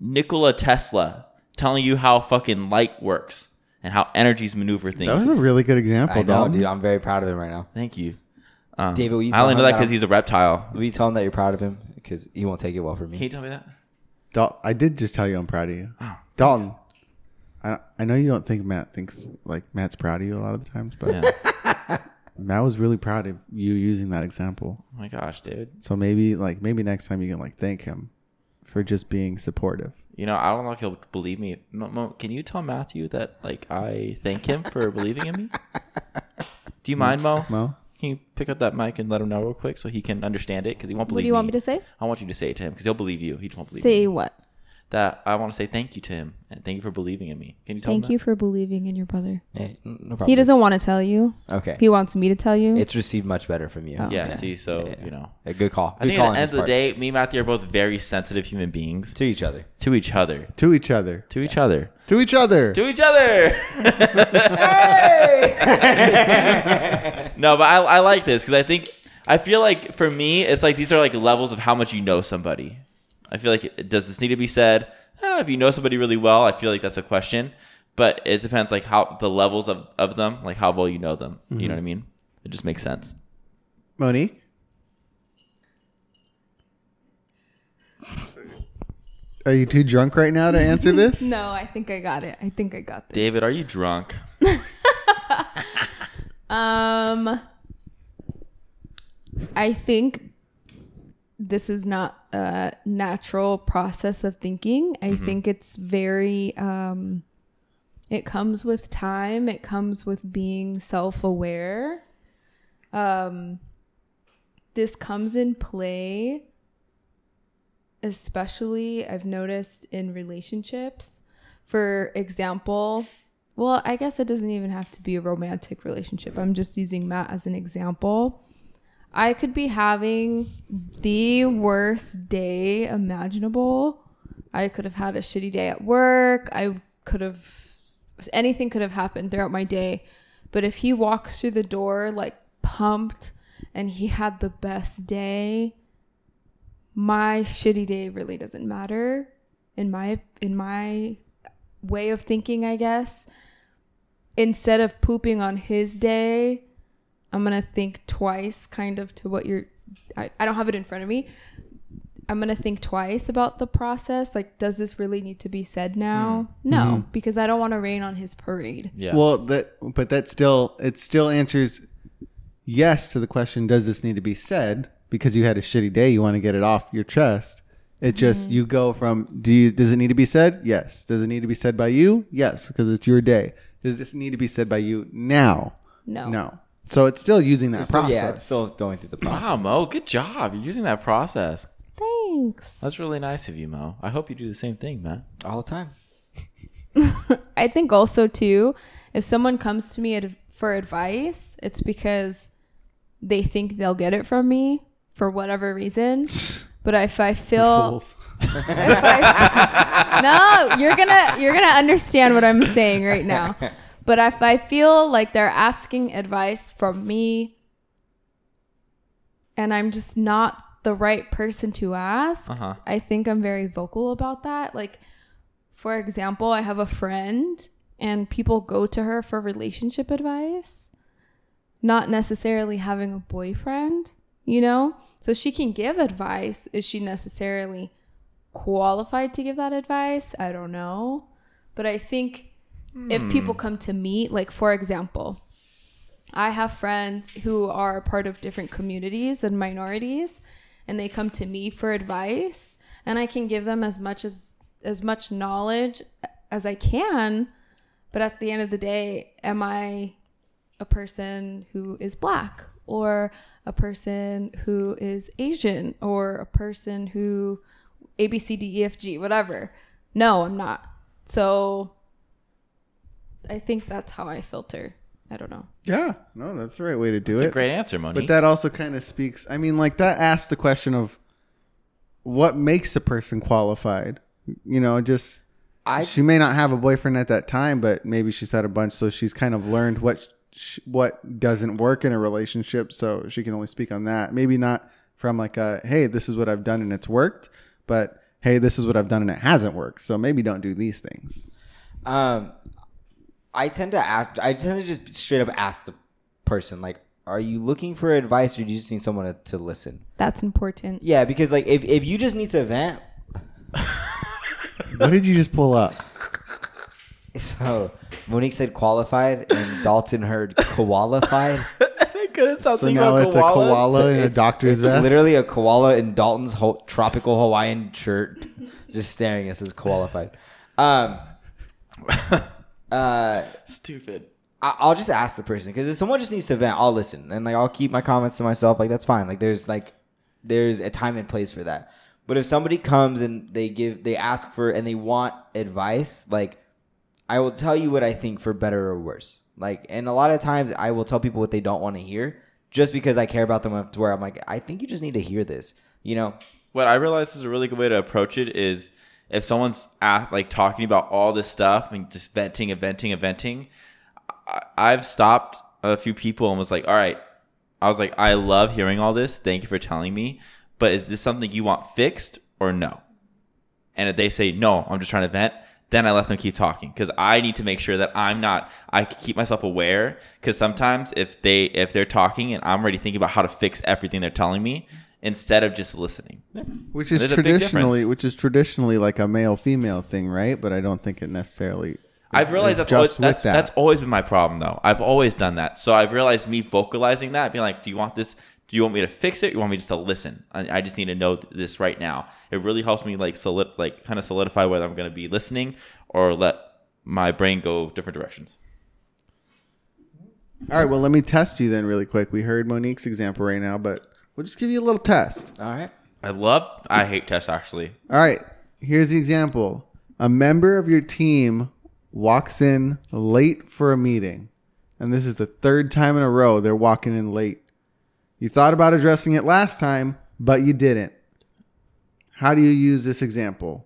[SPEAKER 1] Nikola Tesla telling you how fucking light works and how energies maneuver things.
[SPEAKER 4] That was a really good example,
[SPEAKER 2] I know,
[SPEAKER 4] Dalton.
[SPEAKER 2] dude. I'm very proud of him right now.
[SPEAKER 1] Thank you. Um,
[SPEAKER 2] David, will you
[SPEAKER 1] I only
[SPEAKER 2] tell
[SPEAKER 1] know that
[SPEAKER 2] that
[SPEAKER 1] because he's a reptile.
[SPEAKER 2] Will you tell him that you're proud of him? Because he won't take it well from me.
[SPEAKER 1] Can
[SPEAKER 2] me.
[SPEAKER 1] you tell me that?
[SPEAKER 4] Dal- I did just tell you I'm proud of you.
[SPEAKER 1] Oh,
[SPEAKER 4] Dalton, I, I know you don't think Matt thinks like Matt's proud of you a lot of the times, but
[SPEAKER 1] Yeah.
[SPEAKER 4] Matt was really proud of you using that example.
[SPEAKER 1] Oh my gosh, dude.
[SPEAKER 4] So maybe like maybe next time you can like thank him for just being supportive.
[SPEAKER 1] You know, I don't know if he'll believe me. Mo, Mo, can you tell Matthew that like I thank him for [LAUGHS] believing in me? Do you mind, Mo?
[SPEAKER 4] Mo?
[SPEAKER 1] Can you pick up that mic and let him know real quick so he can understand it? Because he won't believe
[SPEAKER 3] What do you want me to say?
[SPEAKER 1] I want you to say it to him because he'll believe you. He won't believe
[SPEAKER 3] Say
[SPEAKER 1] me.
[SPEAKER 3] what?
[SPEAKER 1] That I want to say thank you to him and thank you for believing in me. Can you tell
[SPEAKER 3] Thank
[SPEAKER 1] him
[SPEAKER 3] you for believing in your brother.
[SPEAKER 2] Eh, no problem.
[SPEAKER 3] He doesn't want to tell you.
[SPEAKER 2] Okay.
[SPEAKER 3] He wants me to tell you.
[SPEAKER 2] it's received much better from you.
[SPEAKER 3] Oh.
[SPEAKER 1] That? Yeah, See, so you know.
[SPEAKER 2] A good call.
[SPEAKER 1] I
[SPEAKER 2] Good
[SPEAKER 1] think
[SPEAKER 2] call
[SPEAKER 1] at the end of the
[SPEAKER 2] part.
[SPEAKER 1] day, me and Matthew are both very sensitive human beings
[SPEAKER 2] to each other.
[SPEAKER 1] to each other.
[SPEAKER 4] To each other.
[SPEAKER 1] To each other.
[SPEAKER 4] To each other.
[SPEAKER 1] To each other. Hey! [LAUGHS] no, but I, I like this because I think I feel like for me, it's like these are like levels of how much you know somebody. I feel like does this need to be said? Eh, if you know somebody really well, I feel like that's a question. But it depends like how the levels of, of them, like how well you know them. You know what I mean? It just makes sense.
[SPEAKER 4] Monique? Are you too drunk right now to answer [LAUGHS] this?
[SPEAKER 3] no, I think I got it. I think I got this.
[SPEAKER 1] David, are you drunk? [LAUGHS]
[SPEAKER 3] Um, I think this is not a natural process of thinking. I think it's very, um, it comes with time, it comes with being self aware. Um, this comes in play, especially I've noticed in relationships. For example, well, I guess it doesn't even have to be a romantic relationship. I'm just using Matt as an example. I could be having the worst day imaginable. I could have had a shitty day at work. I could have anything could have happened throughout my day. But if he walks through the door like pumped and he had the best day, my shitty day really doesn't matter in my in my way of thinking, I guess. Instead of pooping on his day, I'm gonna think twice, kind of to what you're. I, I don't have it in front of me. I'm gonna think twice about the process. Like, does this really need to be said now? Hmm. No, mm-hmm. because I don't want to rain on his parade.
[SPEAKER 1] Yeah.
[SPEAKER 4] Well, that but that still it still answers yes to the question does this need to be said because you had a shitty day you want to get it off your chest. It just mm-hmm. you go from do you does it need to be said? Yes. Does it need to be said by you? Yes, because it's your day. Does this need to be said by you now?
[SPEAKER 3] No.
[SPEAKER 4] No. So it's still using that
[SPEAKER 2] It's still,
[SPEAKER 4] process.
[SPEAKER 2] yeah, it's still going through the process.
[SPEAKER 1] wow, Mo, good job. You're using that process.
[SPEAKER 3] Thanks.
[SPEAKER 1] That's really nice of you, Mo. I hope you do the same thing, man.
[SPEAKER 2] All the time. [LAUGHS]
[SPEAKER 3] I think also too, if someone comes to me ad- for advice, it's because they think they'll get it from me for whatever reason. [LAUGHS] But if I feel [LAUGHS] if I, no, you're gonna you're gonna understand what I'm saying right now. But if I feel like they're asking advice from me, and I'm just not the right person to ask,
[SPEAKER 1] Uh-huh.
[SPEAKER 3] I think I'm very vocal about that. Like, for example, I have a friend, and people go to her for relationship advice, not necessarily having a boyfriend. You know, so she can give advice. Is she necessarily qualified to give that advice. I don't know. But I think if people hmm. come to me, like for example, I have friends who are part of different communities and minorities and they come to me for advice and I can give them as much as as much knowledge as I can. But at the end of the day, am I a person who is black or a person who is Asian or a person who A B C D E F G whatever. No, I'm not. So I think that's how I filter. I don't know.
[SPEAKER 4] Yeah, no, that's the right way to do it.
[SPEAKER 1] It's
[SPEAKER 4] it.
[SPEAKER 1] a great answer, Monique.
[SPEAKER 4] But that also kind of speaks. I mean, like that asks the question of what makes a person qualified. You know, just
[SPEAKER 2] I
[SPEAKER 4] she may not have a boyfriend at that time, but maybe she's had a bunch, so she's kind of learned what sh- what doesn't work in a relationship, so she can only speak on that. Maybe not from like a hey, this is what I've done and it's worked, but hey, this is what I've done and it hasn't worked. So maybe don't do these things.
[SPEAKER 2] um I tend to ask I tend to just straight up ask the person like are you looking for advice or do you just need someone to, to listen?
[SPEAKER 3] That's important.
[SPEAKER 2] Yeah, because like if, if you just need to vent,
[SPEAKER 4] what did you just pull up? [LAUGHS]
[SPEAKER 2] so Monique said qualified and Dalton heard qualified. [LAUGHS]
[SPEAKER 1] I couldn't stop
[SPEAKER 4] So
[SPEAKER 1] thinking
[SPEAKER 4] now
[SPEAKER 1] about
[SPEAKER 4] it's a koala in a
[SPEAKER 2] It's-
[SPEAKER 4] doctor's
[SPEAKER 2] it's
[SPEAKER 4] vest.
[SPEAKER 2] literally a koala in Dalton's ho- tropical Hawaiian shirt, just staring at us as qualified. Um, [LAUGHS] uh,
[SPEAKER 1] Stupid.
[SPEAKER 2] I- I'll just ask the person because if someone just needs to vent, I'll listen and like I'll keep my comments to myself. Like that's fine. Like there's like there's a time and place for that. But if somebody comes and they give they ask for and they want advice, like I will tell you what I think for better or worse. Like and a lot of times I will tell people what they don't want to hear just because I care about them up to where I'm like I think you just need to hear this. You know,
[SPEAKER 1] What I realize is a really good way to approach it is if someone's asked, like talking about all this stuff and just venting and venting and venting. I, I've stopped a few people and was like, all right. I was like, I love hearing all this. Thank you for telling me. But is this something you want fixed or no? And if they say no, I'm just trying to vent, then I let them keep talking because I need to make sure that I'm not. I keep myself aware because sometimes if they if they're talking and I'm already thinking about how to fix everything they're telling me instead of just listening.
[SPEAKER 4] which is
[SPEAKER 1] There's
[SPEAKER 4] traditionally, which is traditionally like a male female thing, right? But I don't think it necessarily.
[SPEAKER 1] I've realized that's always, that's,
[SPEAKER 4] that.
[SPEAKER 1] that's always been my problem though. I've always done that. So I've realized me vocalizing that, being like, "Do you want this? Do you want me to fix it? Or you want me just to listen? I, I just need to know this right now." It really helps me like solid, like kind of solidify whether I'm going to be listening or let my brain go different directions.
[SPEAKER 4] All right, well, let me test you then, really quick. We heard Monique's example right now, but we'll just give you a little test.
[SPEAKER 2] all right.
[SPEAKER 1] I love. I hate tests actually.
[SPEAKER 4] All right, here's the example. A member of your team walks in late for a meeting, and this is the third time in a row they're walking in late. You thought about addressing it last time, but you didn't. How do you use this example?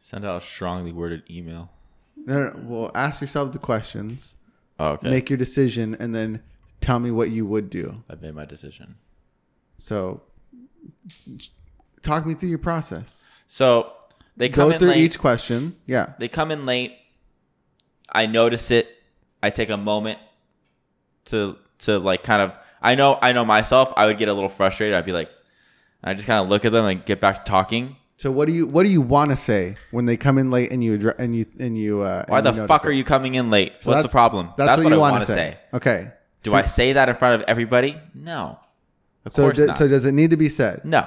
[SPEAKER 1] Send out a strongly worded email.
[SPEAKER 4] No, no, no. Well, ask yourself the questions,
[SPEAKER 1] Oh, okay.
[SPEAKER 4] make your decision, and then tell me what you would do.
[SPEAKER 1] I've made my decision.
[SPEAKER 4] So, talk me through your process.
[SPEAKER 1] So they come
[SPEAKER 4] Go
[SPEAKER 1] in
[SPEAKER 4] through
[SPEAKER 1] late.
[SPEAKER 4] each question. Yeah.
[SPEAKER 1] they come in late. I notice it. I take a moment to to like kind of I know I know myself. I would get a little frustrated. I'd be like, I just kind of look at them and get back to talking.
[SPEAKER 4] So what do you what do you want to say when they come in late and you addre- and you and you uh,
[SPEAKER 1] Why
[SPEAKER 4] and
[SPEAKER 1] the
[SPEAKER 4] you
[SPEAKER 1] fuck
[SPEAKER 4] it?
[SPEAKER 1] are you coming in late?
[SPEAKER 4] So
[SPEAKER 1] What's the problem?
[SPEAKER 4] That's, what,
[SPEAKER 1] I
[SPEAKER 4] you want
[SPEAKER 1] wanna
[SPEAKER 4] to say. Okay.
[SPEAKER 1] Do
[SPEAKER 4] so,
[SPEAKER 1] I say that in front of everybody? No. Of
[SPEAKER 4] So
[SPEAKER 1] course
[SPEAKER 4] do-
[SPEAKER 1] not.
[SPEAKER 4] so does it need to be said?
[SPEAKER 1] no.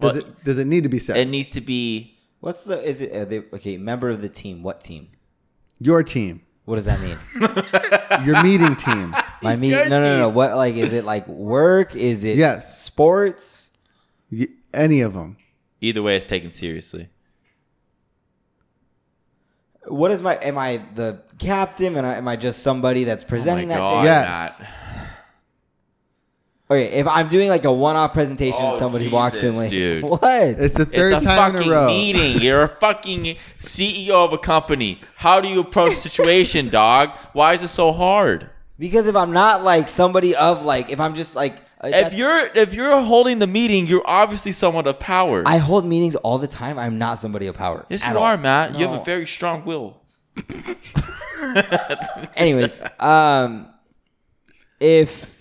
[SPEAKER 4] Does
[SPEAKER 1] But
[SPEAKER 4] it does it need to be said?
[SPEAKER 1] it needs to be
[SPEAKER 2] What's the is it uh, the, okay member of the team? What team?
[SPEAKER 4] Your team,
[SPEAKER 2] What does that mean? [LAUGHS]
[SPEAKER 4] your meeting team.
[SPEAKER 2] My mean no no no no. What like is it like work? Is it
[SPEAKER 4] Yes.
[SPEAKER 2] sports?
[SPEAKER 4] Y- Any of them.
[SPEAKER 1] either way. It's taken seriously.
[SPEAKER 2] What is my? Am I the captain? And am I just somebody that's oh presenting that
[SPEAKER 1] God,
[SPEAKER 2] day?
[SPEAKER 4] Yes.
[SPEAKER 1] Matt.
[SPEAKER 2] Okay, if I'm doing like a one-off presentation,
[SPEAKER 1] Oh,
[SPEAKER 2] somebody walks in
[SPEAKER 1] Jesus,
[SPEAKER 2] like,
[SPEAKER 1] dude. [LAUGHS]
[SPEAKER 2] what?
[SPEAKER 4] It's the third
[SPEAKER 1] it's a
[SPEAKER 4] time in
[SPEAKER 1] fucking
[SPEAKER 4] a row.
[SPEAKER 1] meeting. You're a fucking CEO of a company. How do you approach situation, [LAUGHS] dog? Why is it so hard?
[SPEAKER 2] because if I'm not like somebody of like, if I'm just like, uh,
[SPEAKER 1] If you're if you're holding the meeting, you're obviously someone of power.
[SPEAKER 2] I hold meetings all the time. I'm not somebody of power.
[SPEAKER 1] yes, you
[SPEAKER 2] all.
[SPEAKER 1] are, Matt. You have a very strong will. [LAUGHS]
[SPEAKER 2] Anyways, um, if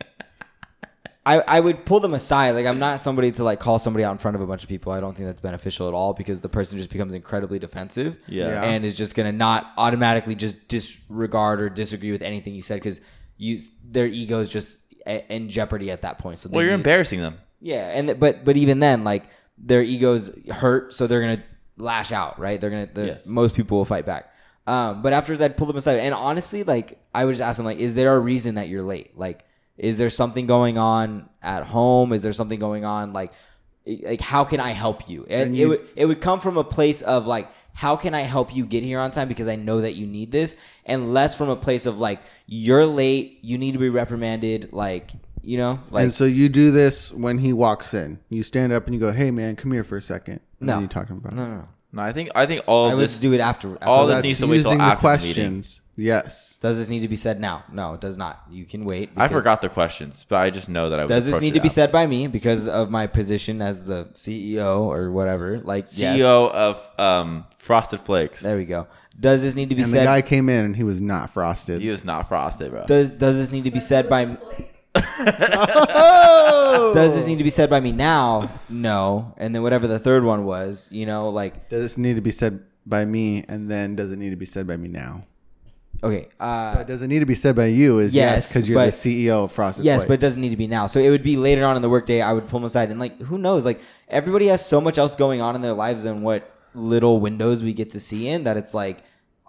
[SPEAKER 2] I I would pull them aside, like I'm not somebody to like call somebody out in front of a bunch of people. I don't think that's beneficial at all because the person just becomes incredibly defensive.
[SPEAKER 1] Yeah.
[SPEAKER 4] Yeah.
[SPEAKER 2] and is just gonna not automatically just disregard or disagree with anything you said because you their ego is just a- in jeopardy at that point. So
[SPEAKER 1] Well, you're
[SPEAKER 2] need-
[SPEAKER 1] embarrassing them.
[SPEAKER 2] Yeah, and but but even then, like their egos hurt, so they're gonna lash out, right? They're gonna. The,
[SPEAKER 1] Yes.
[SPEAKER 2] Most people will fight back. Um, but afterwards, I'd pull them aside, and honestly, like I would just ask them, like, is there a reason that you're late? Like, is there something going on at home? Is there something going on like, like how can I help you? And,
[SPEAKER 4] And
[SPEAKER 2] it would it would come from a place of like. How can I help you get here on time because I know that you need this, and less from a place of like you're late, you need to be reprimanded, like you know, like
[SPEAKER 4] and so you do this when he walks in. You stand up and you go, "Hey, man, come here for a second. And
[SPEAKER 2] No.
[SPEAKER 4] then you talk to about
[SPEAKER 2] no, no, no.
[SPEAKER 1] No, I think I think all
[SPEAKER 2] I
[SPEAKER 1] of this
[SPEAKER 2] do it after.
[SPEAKER 1] all this
[SPEAKER 2] that.
[SPEAKER 1] needs to wait till
[SPEAKER 4] using the
[SPEAKER 1] after the meeting.
[SPEAKER 4] Questions. Yes.
[SPEAKER 2] Does this need to be said now? No, it does not. You can wait.
[SPEAKER 1] I forgot the questions, but I just know that I would
[SPEAKER 2] Does this
[SPEAKER 1] approach
[SPEAKER 2] need
[SPEAKER 1] it
[SPEAKER 2] to be
[SPEAKER 1] after.
[SPEAKER 2] said by me because of my position as the CEO or whatever? Like yes.
[SPEAKER 1] CEO of um, Frosted Flakes.
[SPEAKER 2] There we go. Does this need to be
[SPEAKER 4] And the
[SPEAKER 2] said?
[SPEAKER 4] guy came in and he was not frosted.
[SPEAKER 1] He was not frosted, bro.
[SPEAKER 2] does Does this need to be said by?
[SPEAKER 4] oh! [LAUGHS]
[SPEAKER 2] Does this need to be said by me now? No. And then whatever the third one was, you know, like
[SPEAKER 4] Does this need to be said by me? And then does it need to be said by me now?
[SPEAKER 2] Okay. Uh,
[SPEAKER 4] So it doesn't need to be said by you. Is yes
[SPEAKER 2] Yes,
[SPEAKER 4] because you're the CEO of Frosted.
[SPEAKER 2] Yes,
[SPEAKER 4] Flakes.
[SPEAKER 2] but it doesn't need to be now. So it would be later on in the workday. I would pull them aside and like, who knows? Like everybody has so much else going on in their lives than what little windows we get to see in. That it's like,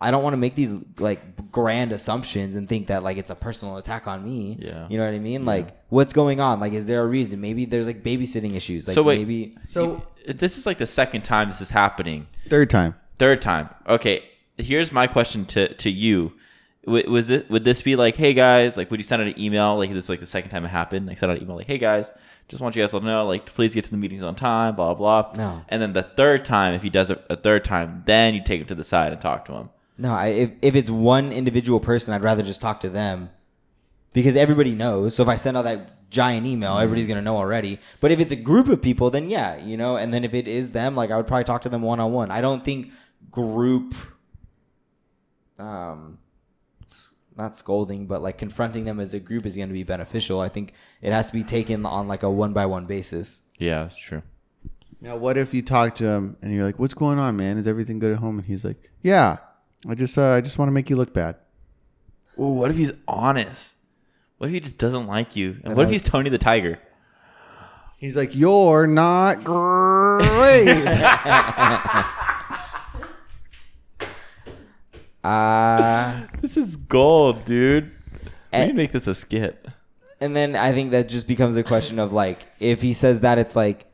[SPEAKER 2] I don't want to make these like grand assumptions and think that like it's a personal attack on me.
[SPEAKER 1] Yeah.
[SPEAKER 2] you know what I mean? Like, what's going on? Like, is there a reason? Maybe there's like babysitting issues. Like,
[SPEAKER 1] So wait.
[SPEAKER 2] maybe
[SPEAKER 4] So
[SPEAKER 1] If this is like the second time this is happening.
[SPEAKER 4] third time.
[SPEAKER 1] Third time. Okay. Here's my question to to you. W- Was it would this be like, hey guys, like would you send out an email like this is like the second time it happened? Like send out an email like, hey guys, just want you guys to know, like please get to the meetings on time, blah blah.
[SPEAKER 2] No.
[SPEAKER 1] And then the third time, if he does it a third time, then you take him to the side and talk to him.
[SPEAKER 2] No, I, if if it's one individual person, I'd rather just talk to them because everybody knows. So if I send out that giant email, everybody's gonna know already. But if it's a group of people, then yeah, you know. And then if it is them, like I would probably talk to them one on one. I don't think group, um, not scolding, but like confronting them as a group is gonna be beneficial. I think it has to be taken on like a one by one basis.
[SPEAKER 1] Yeah, that's true.
[SPEAKER 4] Now, what if you talk to him and you're like, "What's going on, man? Is everything good at home?" And he's like, "Yeah, I just, uh, I just want to make you look bad."
[SPEAKER 1] Ooh, what if he's honest? What if he just doesn't like you? And what if he's Tony the Tiger?
[SPEAKER 4] He's like, "You're not great." [LAUGHS] [LAUGHS]
[SPEAKER 2] Uh
[SPEAKER 1] This is gold, dude. We
[SPEAKER 2] And-
[SPEAKER 1] need to make this a skit.
[SPEAKER 2] And then I think that just becomes a question of like, if he says that, it's like,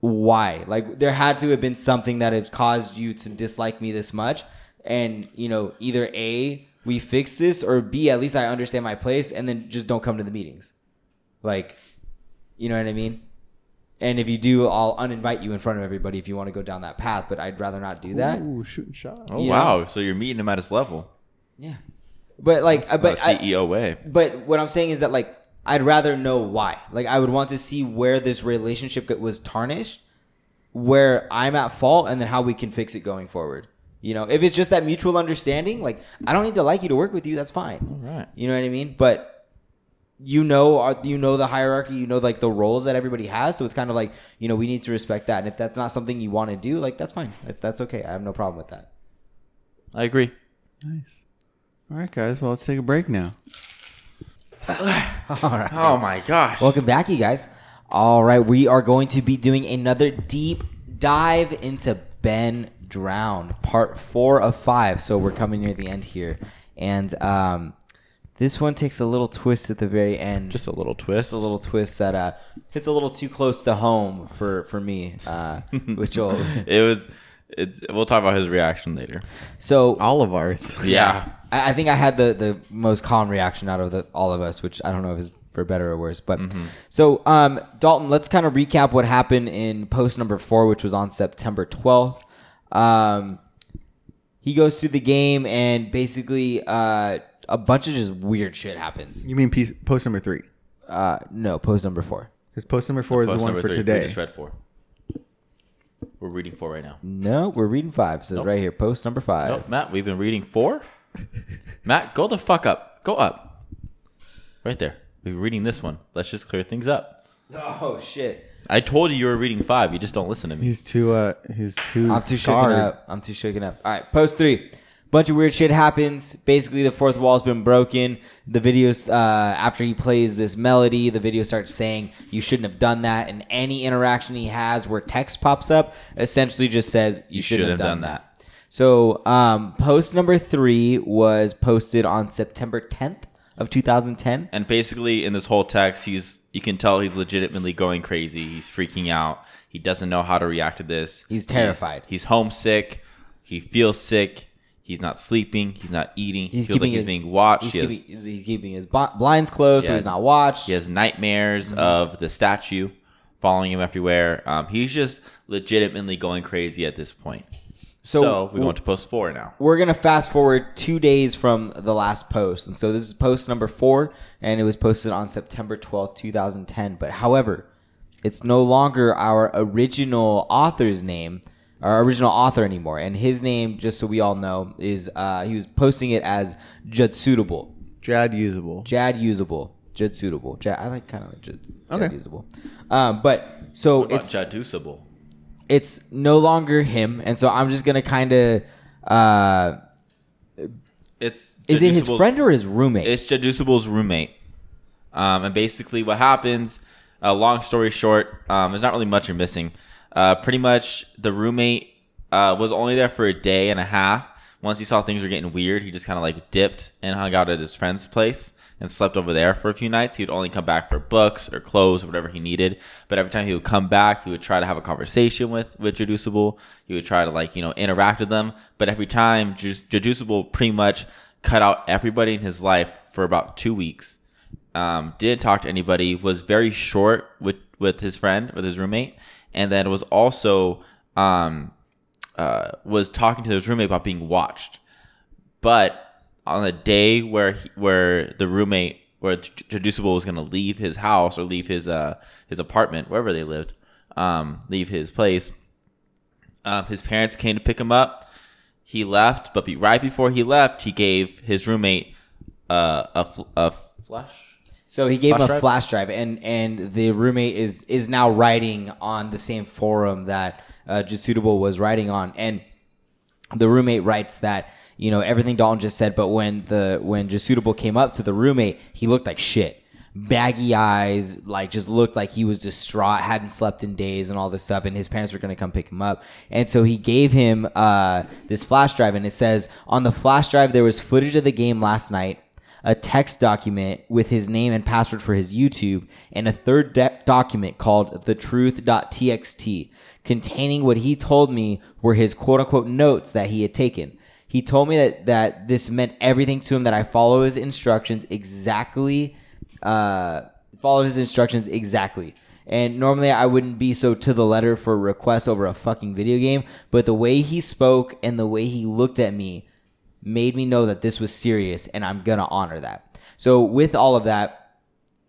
[SPEAKER 2] why? Like, there had to have been something that has caused you to dislike me this much. And, you know, either A, we fix this, or B, at least I understand my place, and then just don't come to the meetings. Like, you know what I mean? And if you do, I'll uninvite you in front of everybody if you want to go down that path, but I'd rather not do that.
[SPEAKER 4] Ooh, shooting shot.
[SPEAKER 1] Oh
[SPEAKER 2] You
[SPEAKER 1] wow! So you're meeting him at his level.
[SPEAKER 2] Yeah. But, like,
[SPEAKER 1] That's
[SPEAKER 2] but
[SPEAKER 1] not
[SPEAKER 2] I-
[SPEAKER 1] a CEO way.
[SPEAKER 2] but what I'm saying is that like I'd rather know why. Like I would want to see where this relationship got- was tarnished, where I'm at fault, and then how we can fix it going forward. You know, if it's just that mutual understanding, like I don't need to like you to work with you. That's fine.
[SPEAKER 1] All right.
[SPEAKER 2] You know what I mean? But you know, uh, you know the hierarchy. You know like the roles that everybody has. So it's kind of like you know we need to respect that. And if that's not something you want to do, like that's fine. That's okay. I have no problem with that.
[SPEAKER 1] I agree.
[SPEAKER 4] Nice. All right, guys. Well, let's take a break now. [LAUGHS]
[SPEAKER 2] All right.
[SPEAKER 1] Oh my gosh.
[SPEAKER 2] Welcome back, you guys. All right, we are going to be doing another deep dive into Ben Drowned, part four of five. So we're coming near the end here, and um, this one takes a little twist at the very end.
[SPEAKER 1] Just a little twist.
[SPEAKER 2] Just a little twist that uh, hits a little too close to home for for me, uh, [LAUGHS] with Joel.
[SPEAKER 1] it was. It's. We'll talk about his reaction later.
[SPEAKER 2] So
[SPEAKER 4] All of ours.
[SPEAKER 1] Yeah. [LAUGHS]
[SPEAKER 2] I, I think I had the the most calm reaction out of the, all of us, which I don't know if is for better or worse. But so, um, Dalton, let's kind of recap what happened in post number four, which was on September twelfth. Um, he goes through the game, and basically, uh, a bunch of just weird shit happens.
[SPEAKER 4] You mean piece, post number three?
[SPEAKER 2] Uh, no, post number four.
[SPEAKER 4] Because post number four is the one for
[SPEAKER 1] three. We
[SPEAKER 4] today.
[SPEAKER 1] just read four. We're reading four right now.
[SPEAKER 2] No, we're reading five. It says
[SPEAKER 1] Nope.
[SPEAKER 2] right here, post number five.
[SPEAKER 1] Nope, Matt. We've been reading four. [LAUGHS] Matt, go the fuck up. Go up. Right there. We're reading this one. Let's just clear things up.
[SPEAKER 2] Oh shit!
[SPEAKER 1] I told you you were reading five. You just don't listen to me.
[SPEAKER 4] He's too. Uh, he's too.
[SPEAKER 2] I'm too
[SPEAKER 4] scarred.
[SPEAKER 2] shaken up. I'm too shaken up. All right, post three. Bunch of weird shit happens. Basically, the fourth wall's been broken. The videos, uh, after he plays this melody, the video starts saying, You shouldn't have done that. And any interaction he has where text pops up essentially just says, You, shouldn't, have done, that. So, um, post number three was posted on September 10th of 2010.
[SPEAKER 1] And basically, in this whole text, he's you can tell he's legitimately going crazy. He's freaking out. He doesn't know how to react to this.
[SPEAKER 2] He's terrified.
[SPEAKER 1] He's, homesick. He feels sick. He's not sleeping. He's not eating. He
[SPEAKER 2] He's
[SPEAKER 1] feels like he's
[SPEAKER 2] his-
[SPEAKER 1] being watched.
[SPEAKER 2] He's
[SPEAKER 1] He has,
[SPEAKER 2] keeping, he's keeping his blinds closed so he's not watched.
[SPEAKER 1] he has nightmares
[SPEAKER 2] Mm-hmm.
[SPEAKER 1] of the statue following him everywhere. Um, he's just legitimately going crazy at this point.
[SPEAKER 2] So-
[SPEAKER 1] So, we go to post four now.
[SPEAKER 2] we're gonna fast forward two days from the last post, and so this is post number four, and it was posted on September twelfth, two thousand ten. But however, it's no longer our original author's name, our original author anymore, and his name, just so we all know, is uh, he was posting it as Judd Suitable,
[SPEAKER 4] Jad usable.
[SPEAKER 2] Jad Usable, Judd Suitable. Jad, I like kind of like Judd, Judd
[SPEAKER 4] Okay.
[SPEAKER 2] Usable. Um, but so
[SPEAKER 1] What about
[SPEAKER 2] it's
[SPEAKER 1] Jadusable?
[SPEAKER 2] it's no longer him, and so I'm just gonna kind of uh,
[SPEAKER 1] it's
[SPEAKER 2] Is it his friend or his roommate?
[SPEAKER 1] It's Jadusable's roommate. Um, and basically, what happens? Uh, long story short, um, there's not really much you're missing. Uh, pretty much, the roommate uh, was only there for a day and a half. Once he saw things were getting weird, he just kind of like dipped and hung out at his friend's place and slept over there for a few nights. He would only come back for books or clothes or whatever he needed. But every time he would come back, he would try to have a conversation with with Jadusable. He would try to like you know interact with them. But every time, Jadusable pretty much cut out everybody in his life for about two weeks. Um, didn't talk to anybody. Was very short with with his friend with his roommate, and then was also um, uh, was talking to his roommate about being watched. But on the day where he, where the roommate where Traducible was going to leave his house or leave his uh his apartment wherever they lived, um, leave his place, um, his parents came to pick him up. He left, but be, right before he left, he gave his roommate uh, a fl- a flash.
[SPEAKER 2] So he gave
[SPEAKER 1] Flash
[SPEAKER 2] him a
[SPEAKER 1] drive?
[SPEAKER 2] flash drive, and and the roommate is is now writing on the same forum that uh, Jasudable was writing on, and the roommate writes that you know everything Dalton just said, but when the when Jasudable came up to the roommate, he looked like shit, baggy eyes, like just looked like he was distraught, hadn't slept in days, and all this stuff, and his parents were gonna come pick him up, and so he gave him uh, this flash drive, and it says on the flash drive there was footage of the game last night a text document with his name and password for his YouTube, and a third de- document called the thetruth.txt containing what he told me were his quote unquote notes that he had taken. He told me that, that this meant everything to him, that I follow his instructions exactly, uh, followed his instructions exactly. And normally I wouldn't be so to the letter for requests over a fucking video game, but the way he spoke and the way he looked at me made me know that this was serious and I'm gonna honor that. So with all of that,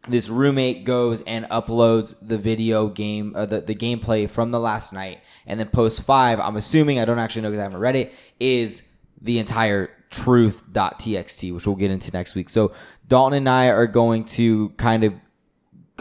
[SPEAKER 2] this roommate goes and uploads the video game, uh, the, the gameplay from the last night, and then post five. I'm assuming I don't actually know because I haven't read it. Is the entire truth.txt, which we'll get into next week. So Dalton and I are going to kind of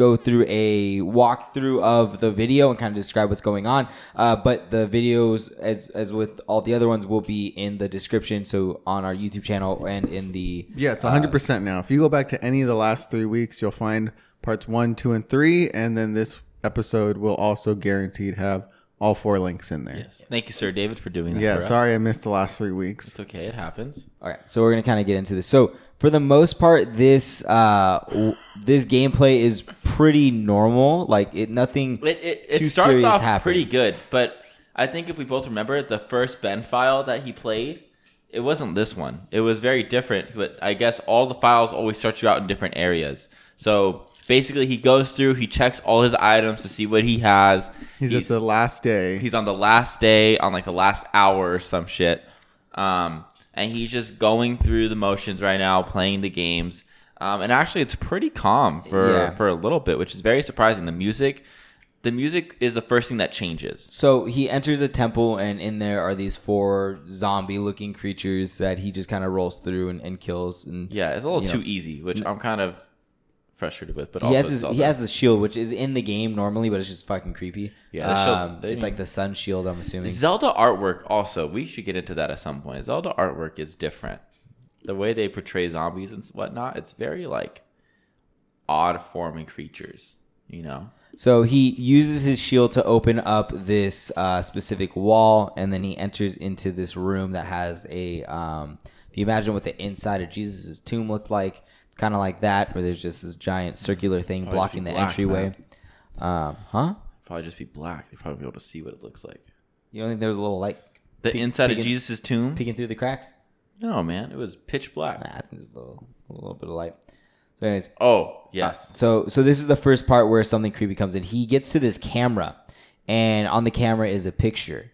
[SPEAKER 2] go through a walkthrough of the video and kind of describe what's going on. Uh, but the videos, as as with all the other ones, will be in the description. So on our YouTube channel and in the
[SPEAKER 4] Yes,
[SPEAKER 2] uh,
[SPEAKER 4] 100% now. If you go back to any of the last three weeks, you'll find parts one, two, and three. And then this episode will also guaranteed have all four links in there.
[SPEAKER 1] Yes. Thank you, Sir David, for doing that.
[SPEAKER 4] Yeah,
[SPEAKER 1] for us.
[SPEAKER 4] sorry I missed the last three weeks.
[SPEAKER 1] It's okay. It happens.
[SPEAKER 2] All right, so we're gonna kind of get into this. So for the most part, this uh, w- this gameplay is pretty normal. Like it, nothing.
[SPEAKER 1] It, it,
[SPEAKER 2] too
[SPEAKER 1] it starts off
[SPEAKER 2] happens.
[SPEAKER 1] pretty good, but I think if we both remember the first Ben file that he played, it wasn't this one. It was very different, but I guess all the files always start you out in different areas. So basically, he goes through, he checks all his items to see what he has.
[SPEAKER 4] He's, at the last day.
[SPEAKER 1] he's on the last day, on like the last hour or some shit. Um, and he's just going through the motions right now, playing the games. Um, and actually, it's pretty calm for
[SPEAKER 2] Yeah.
[SPEAKER 1] for a little bit, which is very surprising. The music, the music is the first thing that changes.
[SPEAKER 2] So he enters a temple, and in there are these four zombie-looking creatures that he just kind of rolls through and, and kills. And
[SPEAKER 1] Yeah, it's a little too
[SPEAKER 2] know,
[SPEAKER 1] easy, which I'm kind of frustrated with. But
[SPEAKER 2] he
[SPEAKER 1] also
[SPEAKER 2] has his he has the shield, which is in the game normally, but it's just fucking creepy.
[SPEAKER 1] Yeah,
[SPEAKER 2] um, it's like the sun shield. I'm assuming.
[SPEAKER 1] Zelda artwork. Also, we should get into that at some point. Zelda artwork is different. The way they portray zombies and whatnot, it's very like odd forming creatures. You know.
[SPEAKER 2] So he uses his shield to open up this uh, specific wall, and then he enters into this room that has a. Um, if you imagine what the inside of Jesus' tomb looked like, it's kind of like that, where there's just this giant circular thing
[SPEAKER 1] Probably
[SPEAKER 2] blocking the
[SPEAKER 1] black,
[SPEAKER 2] entryway. Um, huh?
[SPEAKER 1] Probably just be black. They probably be able to see what it looks like.
[SPEAKER 2] You don't think there was a little light
[SPEAKER 1] The inside
[SPEAKER 2] peeking-
[SPEAKER 1] of Jesus' tomb.
[SPEAKER 2] peeking through the cracks?
[SPEAKER 1] No, man, it was pitch black.
[SPEAKER 2] Nah, I think there's a little, a little bit of light. So, anyways,
[SPEAKER 1] Oh uh, yes.
[SPEAKER 2] So so this is the first part where something creepy comes in. He gets to this camera, and on the camera is a picture,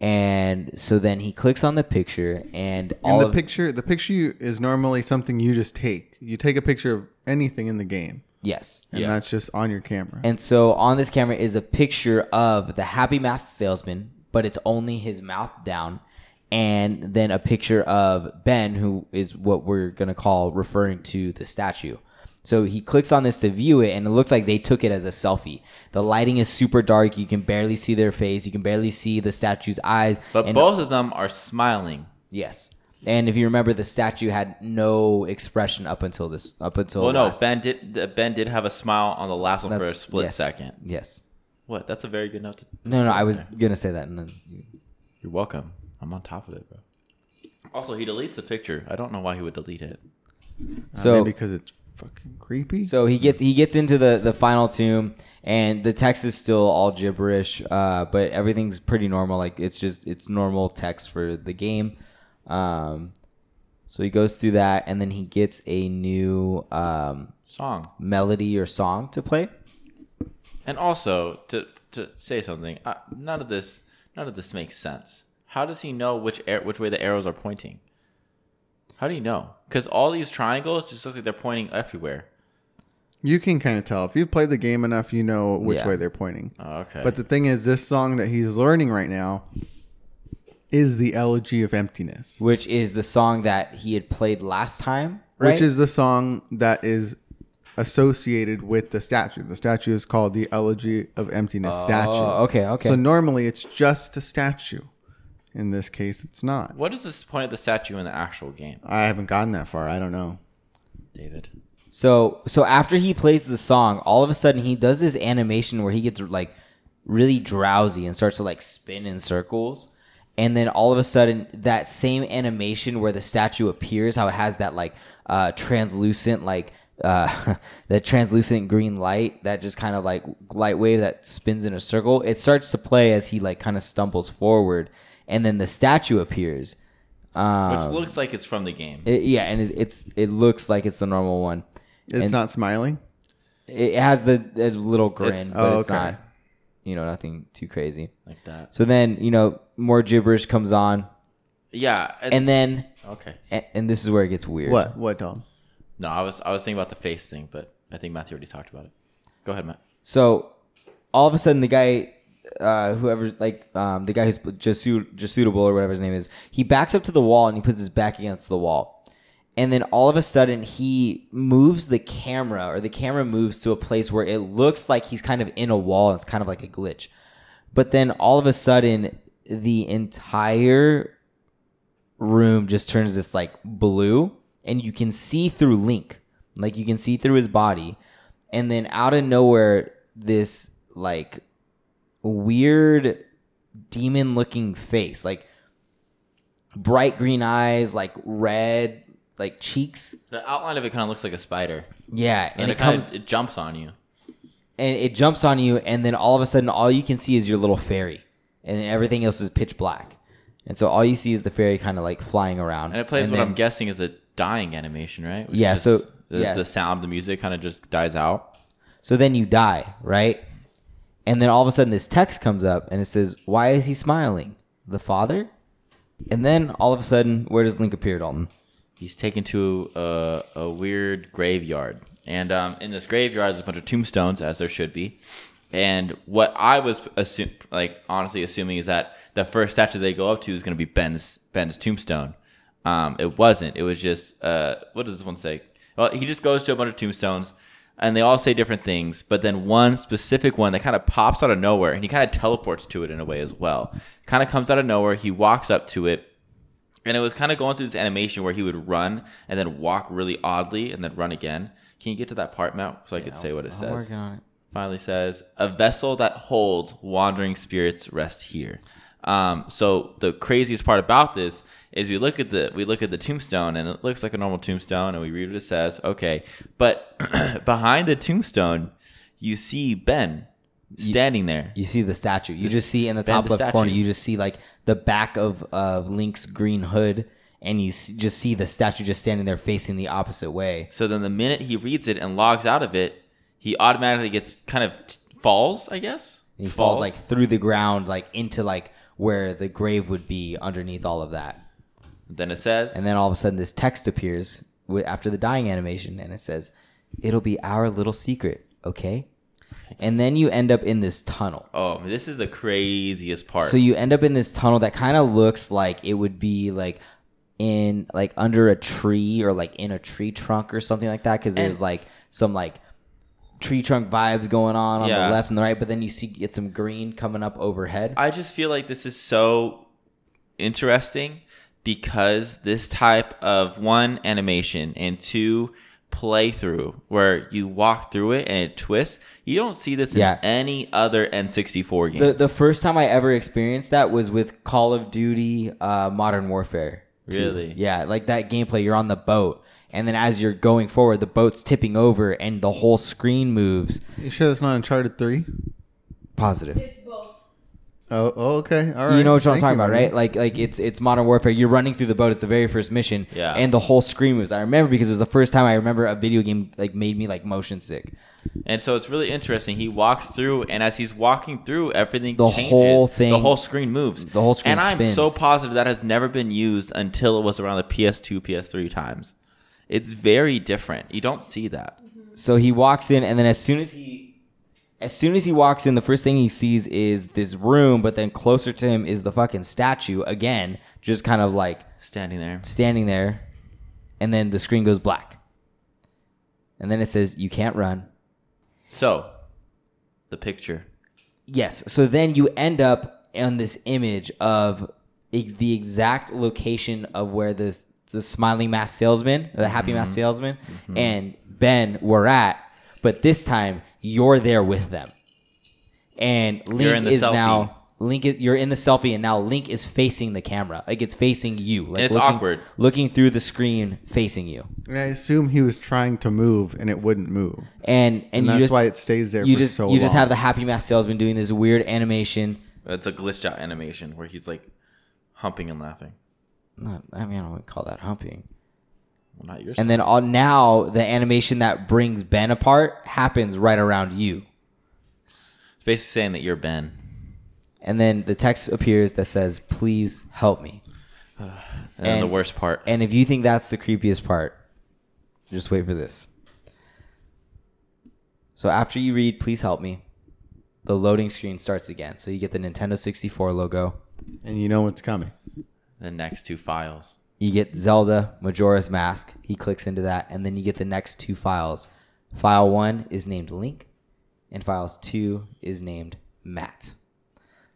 [SPEAKER 2] and so then he clicks on the picture, and
[SPEAKER 4] And
[SPEAKER 2] all
[SPEAKER 4] the
[SPEAKER 2] of,
[SPEAKER 4] picture, the picture is normally something you just take. You take a picture of anything in the game,
[SPEAKER 2] yes.
[SPEAKER 4] and
[SPEAKER 1] Yeah.
[SPEAKER 4] that's just on your camera.
[SPEAKER 2] And so on this camera is a picture of the happy masked salesman, but it's only his mouth down, and then a picture of Ben, who is what we're gonna call referring to the statue. So he clicks on this to view it, and it looks like they took it as a selfie. The lighting is super dark; you can barely see their face, you can barely see the statue's eyes.
[SPEAKER 1] But
[SPEAKER 2] and
[SPEAKER 1] both of them are smiling.
[SPEAKER 2] yes, And if you remember, the statue had no expression up until this. Up until
[SPEAKER 1] Well, no, Ben did. Ben did have a smile on the last one for a split
[SPEAKER 2] yes,
[SPEAKER 1] second.
[SPEAKER 2] Yes.
[SPEAKER 1] What? That's a very good note. To,
[SPEAKER 2] No, no, I was gonna say that, and then
[SPEAKER 1] you're welcome. I'm on top of it, bro. Also, he deletes the picture. I don't know why he would delete it.
[SPEAKER 2] so
[SPEAKER 4] maybe because it's fucking creepy.
[SPEAKER 2] So he gets he gets into the the final tomb, and the text is still all gibberish, uh, but everything's pretty normal. Like it's just it's normal text for the game. Um, so he goes through that, and then he gets a new um,
[SPEAKER 1] Song.
[SPEAKER 2] melody or song to play.
[SPEAKER 1] And also to to say something, uh, none of this none of this makes sense. How does he know which air, which way the arrows are pointing? How do you know? Because all these triangles just look like they're pointing everywhere.
[SPEAKER 4] you can kind of tell if you've played the game enough, you know which
[SPEAKER 2] Yeah.
[SPEAKER 4] way they're pointing.
[SPEAKER 1] Oh, okay.
[SPEAKER 4] But the thing is, this song that he's learning right now is the Elegy of Emptiness,
[SPEAKER 2] which is the song that he had played last time, right?
[SPEAKER 4] which is the song that is associated with the statue. The statue is called the Elegy of Emptiness oh, statue.
[SPEAKER 2] Oh, okay, okay.
[SPEAKER 4] So normally it's just a statue. In this case, it's not.
[SPEAKER 1] what is this point of the statue in the actual game,
[SPEAKER 4] I haven't gotten that far. I don't know.
[SPEAKER 1] David?
[SPEAKER 2] So so after he plays the song, all of a sudden he does this animation where he gets like really drowsy and starts to like spin in circles. And then all of a sudden that same animation where the statue appears, how it has that like uh translucent like uh [LAUGHS] the translucent green light that just kind of like light wave that spins in a circle. It starts to play as he like kind of stumbles forward and then the statue appears. Um,
[SPEAKER 1] Which looks like it's from the game.
[SPEAKER 2] it- yeah, and it, it's it looks like it's the normal one.
[SPEAKER 4] It's
[SPEAKER 2] And-
[SPEAKER 4] not smiling.
[SPEAKER 2] it has the, the little grin,
[SPEAKER 1] It's-
[SPEAKER 2] but
[SPEAKER 4] Oh,
[SPEAKER 2] it's
[SPEAKER 4] okay.
[SPEAKER 2] not, you know, nothing too crazy.
[SPEAKER 1] like that.
[SPEAKER 2] So then, you know, more gibberish comes on,
[SPEAKER 1] Yeah. And,
[SPEAKER 2] and then,
[SPEAKER 1] okay.
[SPEAKER 2] and, and this is where it gets weird.
[SPEAKER 4] What? What dog?
[SPEAKER 1] No, I was I was thinking about the face thing, but I think Matthew already talked about it. Go ahead, Matt.
[SPEAKER 2] So all of a sudden, the guy, uh, whoever, like um, the guy who's just suitable or whatever his name is, he backs up to the wall and he puts his back against the wall, and then all of a sudden he moves the camera or the camera moves to a place where it looks like he's kind of in a wall. And it's kind of like a glitch, but then all of a sudden the entire room just turns this like blue and you can see through Link. Like you can see through his body. And then out of nowhere, this like weird demon looking face, like bright green eyes, like red, like cheeks.
[SPEAKER 1] The outline of it kind of looks like a spider,
[SPEAKER 2] Yeah, and,
[SPEAKER 1] and,
[SPEAKER 2] it,
[SPEAKER 1] it,
[SPEAKER 2] comes
[SPEAKER 1] of it jumps on you.
[SPEAKER 2] and it jumps on you, and then all of a sudden, all you can see is your little fairy, and everything else is pitch black. And so all you see is the fairy kind of like flying around.
[SPEAKER 1] And it plays what
[SPEAKER 2] then-
[SPEAKER 1] I'm guessing is a dying animation, right? Which
[SPEAKER 2] Yeah, so-
[SPEAKER 1] the,
[SPEAKER 2] yes.
[SPEAKER 1] the sound, the music kind of just dies out.
[SPEAKER 2] So then you die, right? And then all of a sudden this text comes up and it says, Why is he smiling? The father? And then all of a sudden, where does Link appear, Dalton?
[SPEAKER 1] He's taken to a, a weird graveyard, and um, in this graveyard, there's a bunch of tombstones, as there should be. And what I was assume, like honestly assuming is that the first statue they go up to is going to be Ben's Ben's tombstone. Um, it wasn't. It was just uh, what does this one say? Well, he just goes to a bunch of tombstones, and they all say different things. But then one specific one that kind of pops out of nowhere, and he kind of teleports to it in a way as well. Kind of comes out of nowhere. He walks up to it, and it was kind of going through this animation where he would run and then walk really oddly and then run again. Can you get to that part, Matt, so I could say what it
[SPEAKER 2] I'm
[SPEAKER 1] says?
[SPEAKER 2] working on it.
[SPEAKER 1] finally says, "A vessel that holds wandering spirits rest here." Um, so the craziest part about this is we look at the we look at the tombstone and it looks like a normal tombstone, and we read what it says. Okay, but [CLEARS THROAT] behind the tombstone, you see Ben standing there.
[SPEAKER 2] You see the statue. You just see in the
[SPEAKER 1] Ben,
[SPEAKER 2] top
[SPEAKER 1] the
[SPEAKER 2] left
[SPEAKER 1] statue.
[SPEAKER 2] corner, you just see like the back of, of Link's green hood, and you just see the statue just standing there facing the opposite way.
[SPEAKER 1] So then the minute he reads it and logs out of it, he automatically gets kind of t- falls, I guess.
[SPEAKER 2] He falls like through the ground, like into like where the grave would be underneath all of that.
[SPEAKER 1] Then it says,
[SPEAKER 2] And then all of a sudden, this text appears wi- after the dying animation, and it says, "It'll be our little secret, okay?" And then you end up in this tunnel.
[SPEAKER 1] "Oh, this is the craziest part."
[SPEAKER 2] So you end up in this tunnel that kind of looks like it would be like in like under a tree or like in a tree trunk or something like that because there's like some like tree trunk vibes going on on
[SPEAKER 1] Yeah.
[SPEAKER 2] the left and the right, but then you see get some green coming up overhead.
[SPEAKER 1] I just feel like this is so interesting because this type of one animation and two playthrough where you walk through it and it twists, you don't see this
[SPEAKER 2] Yeah.
[SPEAKER 1] in any other N64 game.
[SPEAKER 2] The the first time I ever experienced that was with Call of Duty uh, Modern Warfare. 2.
[SPEAKER 1] Really?
[SPEAKER 2] Yeah, like that gameplay. You're on the boat, and then as you're going forward, the boat's tipping over, and the whole screen moves.
[SPEAKER 4] You sure that's not Uncharted Three?
[SPEAKER 2] Positive.
[SPEAKER 3] It's both.
[SPEAKER 4] Oh, oh, okay, all right.
[SPEAKER 2] You know what I'm talking
[SPEAKER 4] you,
[SPEAKER 2] about,
[SPEAKER 4] buddy.
[SPEAKER 2] right? Like, like it's it's Modern Warfare. You're running through the boat. It's the very first mission,
[SPEAKER 1] Yeah.
[SPEAKER 2] and the whole screen moves. I remember because it was the first time I remember a video game like made me like motion sick.
[SPEAKER 1] And so it's really interesting. He walks through, and as he's walking through, everything
[SPEAKER 2] The
[SPEAKER 1] changes.
[SPEAKER 2] whole thing, the
[SPEAKER 1] whole screen moves.
[SPEAKER 2] the whole screen
[SPEAKER 1] And I'm so positive that has never been used until it was around the PS2, PS3 times. It's very different. You don't see that.
[SPEAKER 2] So he walks in, and then as soon as he, as soon as he walks in, the first thing he sees is this room. But then closer to him is the fucking statue again, just kind of like
[SPEAKER 1] Standing there.
[SPEAKER 2] standing there, and then the screen goes black, and then it says you can't run.
[SPEAKER 1] So, the picture.
[SPEAKER 2] Yes. So then you end up on this image of the exact location of where the the smiling mask salesman, the happy mask mm-hmm. salesman, mm-hmm. and Ben were at, but this time you're there with them, and Link
[SPEAKER 1] in the
[SPEAKER 2] is
[SPEAKER 1] selfie.
[SPEAKER 2] now. Link, is, you're in the selfie, and now Link is facing the camera, like it's facing you, like
[SPEAKER 1] it's
[SPEAKER 2] looking,
[SPEAKER 1] awkward.
[SPEAKER 2] looking through the screen, facing you,
[SPEAKER 4] And I assume he was trying to move and it wouldn't move,
[SPEAKER 2] and and,
[SPEAKER 4] and,
[SPEAKER 2] you
[SPEAKER 4] that's
[SPEAKER 2] just
[SPEAKER 4] why it stays there.
[SPEAKER 2] you
[SPEAKER 4] for
[SPEAKER 2] just
[SPEAKER 4] so
[SPEAKER 2] you just have the happy mask salesman doing this weird animation.
[SPEAKER 1] It's a glitched out animation where he's like humping and laughing.
[SPEAKER 2] Not, I mean, I wouldn't call that humping.
[SPEAKER 1] Well, not yours.
[SPEAKER 2] And then all, now the animation that brings Ben apart happens right around you.
[SPEAKER 1] it's basically saying that you're Ben.
[SPEAKER 2] And then the text appears that says, "Please help me." [SIGHS]
[SPEAKER 1] And, then the worst part.
[SPEAKER 2] And if you think that's the creepiest part, just wait for this. So after you read "Please help me," the loading screen starts again. So you get the Nintendo 64 logo.
[SPEAKER 4] and you know what's coming.
[SPEAKER 1] The next two files.
[SPEAKER 2] You get Zelda Majora's Mask. He clicks into that, and then you get the next two files. File one is named Link, and files two is named Matt.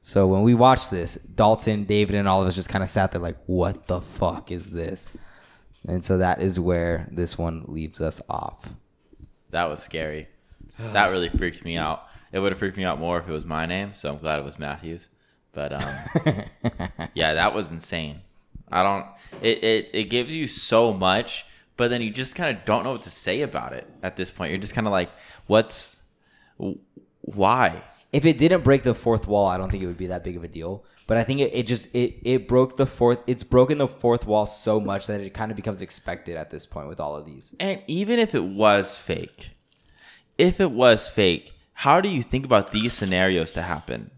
[SPEAKER 2] So when we watched this, Dalton, David, and all of us just kind of sat there like, "What the fuck is this?" And so that is where this one leaves us off.
[SPEAKER 1] That was scary. That really freaked me out. It would have freaked me out more if it was my name, so I'm glad it was Matthews. But um, [LAUGHS] yeah, that was insane. I don't. It, it it gives you so much, but then you just kind of don't know what to say about it at this point. You're just kind of like, what's, why?
[SPEAKER 2] If it didn't break the fourth wall, I don't think it would be that big of a deal. But I think it, it just it it broke the fourth. It's broken the fourth wall so much that it kind of becomes expected at this point with all of these.
[SPEAKER 1] And even if it was fake, if it was fake, how do you think about these scenarios to happen?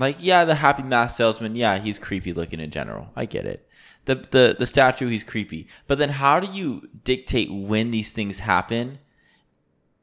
[SPEAKER 1] Like, yeah, the happy mask salesman, yeah, he's creepy looking in general. I get it. The the the statue, he's creepy. But then how do you dictate when these things happen?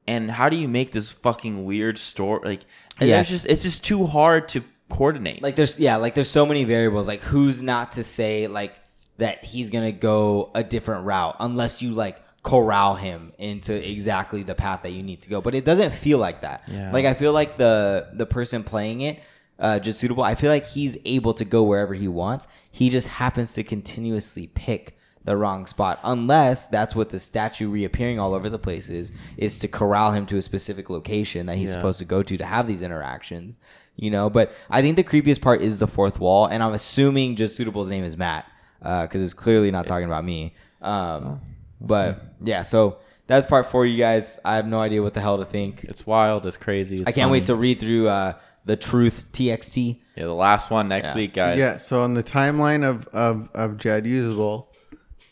[SPEAKER 1] And how do you make this fucking weird story? Like,
[SPEAKER 2] Yeah.
[SPEAKER 1] it's just it's just too hard to coordinate.
[SPEAKER 2] like there's yeah like there's so many variables like who's not to say like that he's gonna go a different route unless you like corral him into exactly the path that you need to go but it doesn't feel like that
[SPEAKER 1] Yeah.
[SPEAKER 2] like i feel like the the person playing it uh just suitable. I feel like he's able to go wherever he wants. He just happens to continuously pick the wrong spot unless that's what the statue reappearing all over the place is is to corral him to a specific location that he's
[SPEAKER 1] Yeah.
[SPEAKER 2] supposed to go to to have these interactions you know? But i think the creepiest part is the fourth wall and i'm assuming just suitable's name is matt because it's clearly not talking about me. Um, but yeah so that's part four you guys. I have no idea what the hell to think.
[SPEAKER 1] It's wild, it's crazy. It's
[SPEAKER 2] i can't wait to read through uh, the truth txt
[SPEAKER 1] Yeah, the last one next
[SPEAKER 2] Yeah.
[SPEAKER 1] week, guys.
[SPEAKER 4] Yeah. So on the timeline of of of Jed Usable,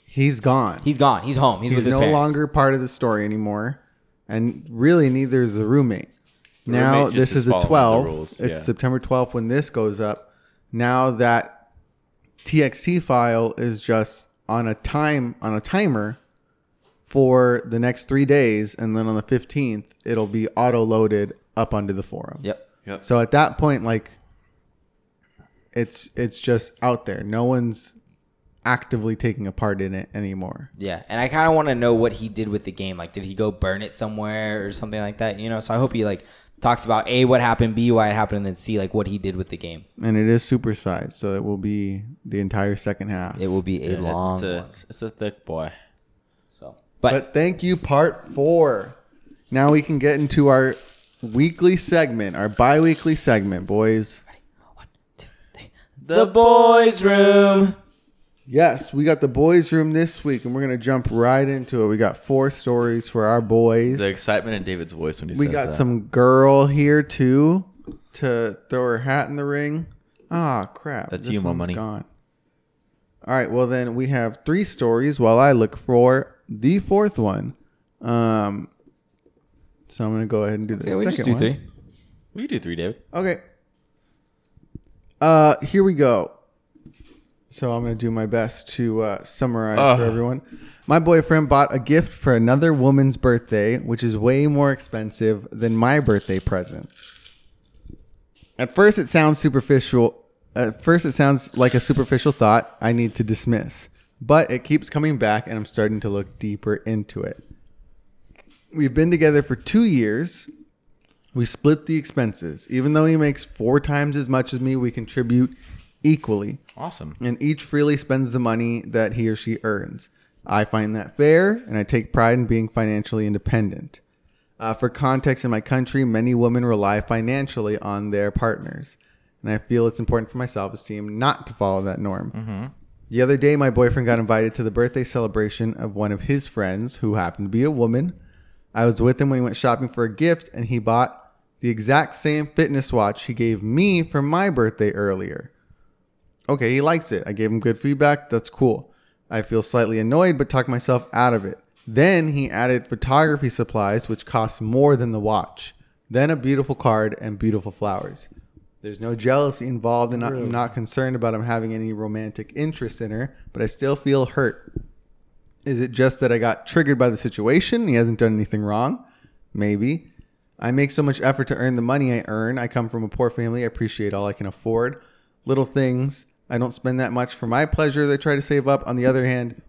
[SPEAKER 4] he's gone.
[SPEAKER 2] he's gone he's home he's,
[SPEAKER 4] He's
[SPEAKER 2] with his
[SPEAKER 4] no
[SPEAKER 2] parents.
[SPEAKER 4] longer part of the story anymore, and really neither is the roommate. now
[SPEAKER 1] roommate just
[SPEAKER 4] this
[SPEAKER 1] is
[SPEAKER 4] is the
[SPEAKER 1] following the
[SPEAKER 4] 12th. It's
[SPEAKER 1] yeah.
[SPEAKER 4] September 12th when this goes up. Now that TXT file is just on a time on a timer for the next three days, and then on the 15th it'll be auto loaded up onto the forum.
[SPEAKER 2] yep
[SPEAKER 1] Yep.
[SPEAKER 4] So at that point, like, it's it's just out there. No one's actively taking a part in it anymore.
[SPEAKER 2] Yeah, and I kind of want to know what he did with the game. Like, did he go burn it somewhere or something like that? You know, so I hope he like talks about a what happened, b why it happened, and then c like what he did with the game.
[SPEAKER 4] And it is supersized, so it will be the entire second half.
[SPEAKER 2] It will be a long
[SPEAKER 1] it's, a,
[SPEAKER 2] one.
[SPEAKER 1] it's a thick boy.
[SPEAKER 2] So,
[SPEAKER 4] But,
[SPEAKER 2] but,
[SPEAKER 4] thank you, part four. Now we can get into our weekly segment, our bi weekly segment, boys.
[SPEAKER 2] one, two, three.
[SPEAKER 1] The
[SPEAKER 2] boys' room.
[SPEAKER 4] Yes, we got the boys' room this week, and we're going to jump right into it. We got four stories for our boys.
[SPEAKER 1] The excitement in David's voice when he
[SPEAKER 4] we
[SPEAKER 1] says
[SPEAKER 4] got
[SPEAKER 1] that.
[SPEAKER 4] some girl here, too, to throw her hat in the ring. Ah, crap.
[SPEAKER 1] That's you,
[SPEAKER 4] one's
[SPEAKER 1] Money.
[SPEAKER 4] Gone. All right, well, then we have three stories while I look for the fourth one. Um, so I'm going to go ahead and do the
[SPEAKER 2] Yeah, we
[SPEAKER 4] second
[SPEAKER 2] just do
[SPEAKER 4] one.
[SPEAKER 2] three.
[SPEAKER 1] You do three, David?
[SPEAKER 4] Okay. Uh, here we go. So I'm gonna do my best to uh, summarize for everyone. My boyfriend bought a gift for another woman's birthday, which is way more expensive than my birthday present. At first, it sounds superficial. At first, it sounds like a superficial thought I need to dismiss, but it keeps coming back, and I'm starting to look deeper into it. We've been together for two years. We split the expenses. Even though he makes four times as much as me, we contribute equally,
[SPEAKER 1] Awesome.
[SPEAKER 4] and each freely spends the money that he or she earns. I find that fair, and I take pride in being financially independent. Uh, for context, in my country, many women rely financially on their partners, and I feel it's important for my self esteem not to follow that norm. The other day, my boyfriend got invited to the birthday celebration of one of his friends who happened to be a woman. I was with him when he went shopping for a gift, and he bought the exact same fitness watch he gave me for my birthday earlier. Okay, he likes it. I gave him good feedback. That's cool. I feel slightly annoyed, but talk myself out of it. Then he added photography supplies, which cost more than the watch. Then a beautiful card and beautiful flowers. There's no jealousy involved, and I'm not concerned about him having any romantic interest in her, but I still feel hurt. Is it just that I got triggered by the situation? He hasn't done anything wrong. Maybe. I make so much effort to earn the money I earn. I come from a poor family. I appreciate all I can afford. Little things. I don't spend that much for my pleasure. They try to save up. On the other hand,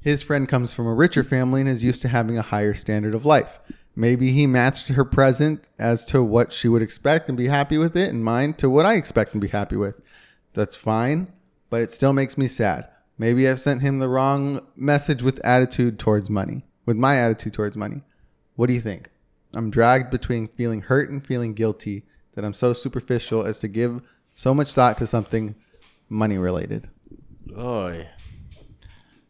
[SPEAKER 4] his friend comes from a richer family and is used to having a higher standard of life. Maybe he matched her present as to what she would expect and be happy with it, and mine to what I expect and be happy with. That's fine, but it still makes me sad. Maybe I've sent him the wrong message with attitude towards money, with my attitude towards money. What do you think? I'm dragged between feeling hurt and feeling guilty that I'm so superficial as to give so much thought to something money related.
[SPEAKER 1] Oh.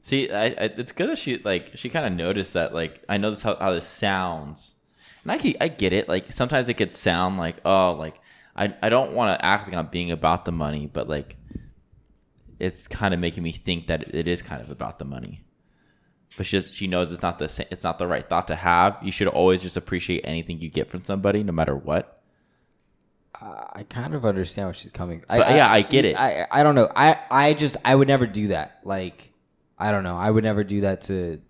[SPEAKER 1] See, I, I, it's good that she like she kind of noticed that. Like, I know this how, how this sounds, and I I get it. Like sometimes it could sound like oh, like I I don't want to act like I'm being about the money, but like it's kind of making me think that it is kind of about the money. But she she knows it's not the it's not the right thought to have. You should always just appreciate anything you get from somebody, no matter what.
[SPEAKER 2] I kind of understand where she's coming.
[SPEAKER 1] But, yeah, I get it.
[SPEAKER 2] I, I don't know. I, I just I would never do that. Like I don't know. I would never do that to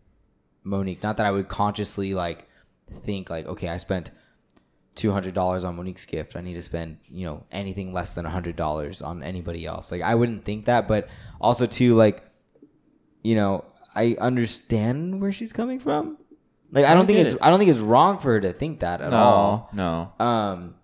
[SPEAKER 2] Monique. Not that I would consciously like think like, okay, I spent two hundred dollars on Monique's gift. I need to spend you know anything less than hundred dollars on anybody else. Like I wouldn't think that. But also too like, you know, I understand where she's coming from. Like I don't think it's
[SPEAKER 1] it.
[SPEAKER 2] I don't think it's wrong for her to think that at all.
[SPEAKER 1] No, no.
[SPEAKER 2] Um,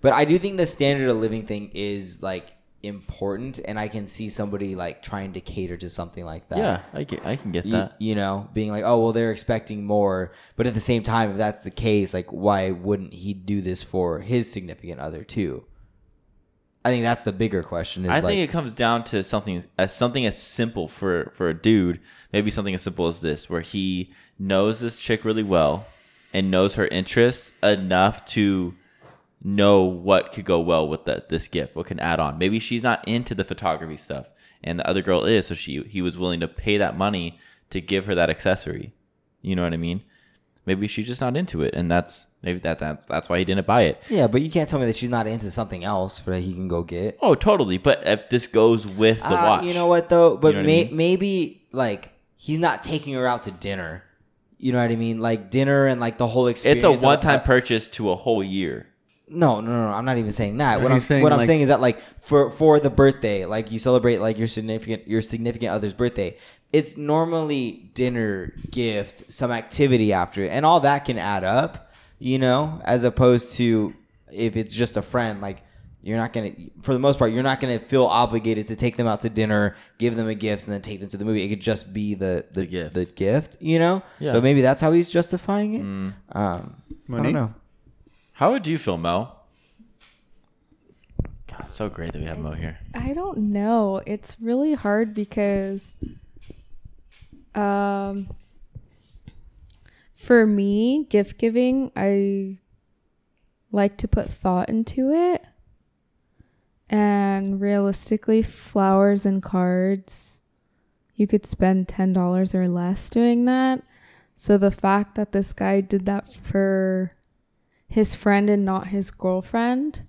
[SPEAKER 2] but I do think the standard of living thing is like important, and I can see somebody like trying to cater to something like that.
[SPEAKER 1] Yeah, I get I can get
[SPEAKER 2] You,
[SPEAKER 1] that.
[SPEAKER 2] you know, being like, oh well, they're expecting more, but at the same time, if that's the case, like, why wouldn't he do this for his significant other too? I think that's the bigger question. Is
[SPEAKER 1] I
[SPEAKER 2] like,
[SPEAKER 1] think it comes down to something as something as simple for for a dude. Maybe something as simple as this, where he knows this chick really well and knows her interests enough to know what could go well with the, this gift, what can add on. Maybe she's not into the photography stuff, and the other girl is, so she he was willing to pay that money to give her that accessory. You know what I mean? Maybe she's just not into it, and that's maybe that, that that's why he didn't buy it.
[SPEAKER 2] yeah, but you can't tell me that she's not into something else that he can go get.
[SPEAKER 1] Oh, totally. But if this goes with the
[SPEAKER 2] Uh,
[SPEAKER 1] watch,
[SPEAKER 2] You know what though? But
[SPEAKER 1] You know what I mean?
[SPEAKER 2] maybe like he's not taking her out to dinner. You know what I mean? Like dinner and like the whole experience.
[SPEAKER 1] It's a one-time purchase to a whole year.
[SPEAKER 2] No, no, no, no. I'm not even saying that. What I'm
[SPEAKER 4] saying,
[SPEAKER 2] what I'm
[SPEAKER 4] like-
[SPEAKER 2] saying is that like for for the birthday, like you celebrate like your significant your significant other's birthday. It's normally dinner, gift, some activity after it, and all that can add up. You know, as opposed to if it's just a friend, like you're not gonna, for the most part, you're not gonna feel obligated to take them out to dinner, give them a gift, and then take them to the movie. It could just be the the,
[SPEAKER 1] gift.
[SPEAKER 2] the gift, you know.
[SPEAKER 1] Yeah.
[SPEAKER 2] So maybe that's how he's justifying it.
[SPEAKER 1] Mm.
[SPEAKER 2] Um, I
[SPEAKER 4] Money?
[SPEAKER 2] don't know.
[SPEAKER 1] How would you feel, Mo? God, it's so great that we have Mo here.
[SPEAKER 3] I don't know. It's really hard because um for me, gift giving, I like to put thought into it. And realistically, flowers and cards, you could spend $10 or less doing that. So the fact that this guy did that for his friend and not his girlfriend,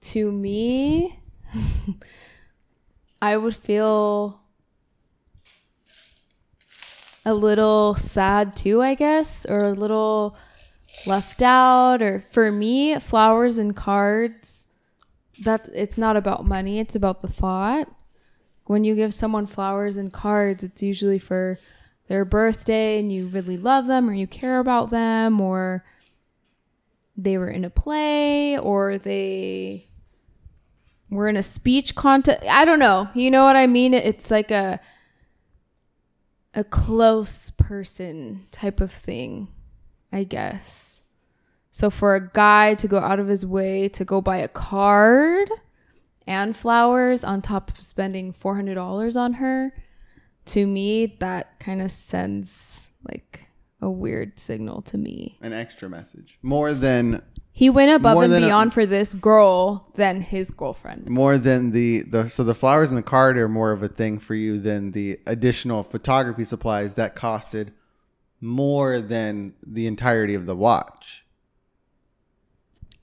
[SPEAKER 3] to me, [LAUGHS] I would feel a little sad too, I guess, or a little left out. Or for me, flowers and cards, that it's not about money, it's about the thought. When you give someone flowers and cards, it's usually for their birthday and you really love them or you care about them or they were in a play or they were in a speech contest. I don't know. You know what I mean? It's like a a close person type of thing, I guess. So for a guy to go out of his way to go buy a card and flowers on top of spending $400 on her, to me that kind of sends a weird signal to me.
[SPEAKER 4] An extra message. More than
[SPEAKER 3] He went above
[SPEAKER 4] More
[SPEAKER 3] and
[SPEAKER 4] than a-
[SPEAKER 3] beyond for this girl than his girlfriend.
[SPEAKER 4] more than the, the so the flowers in the card are more of a thing for you than the additional photography supplies that costed more than the entirety of the watch.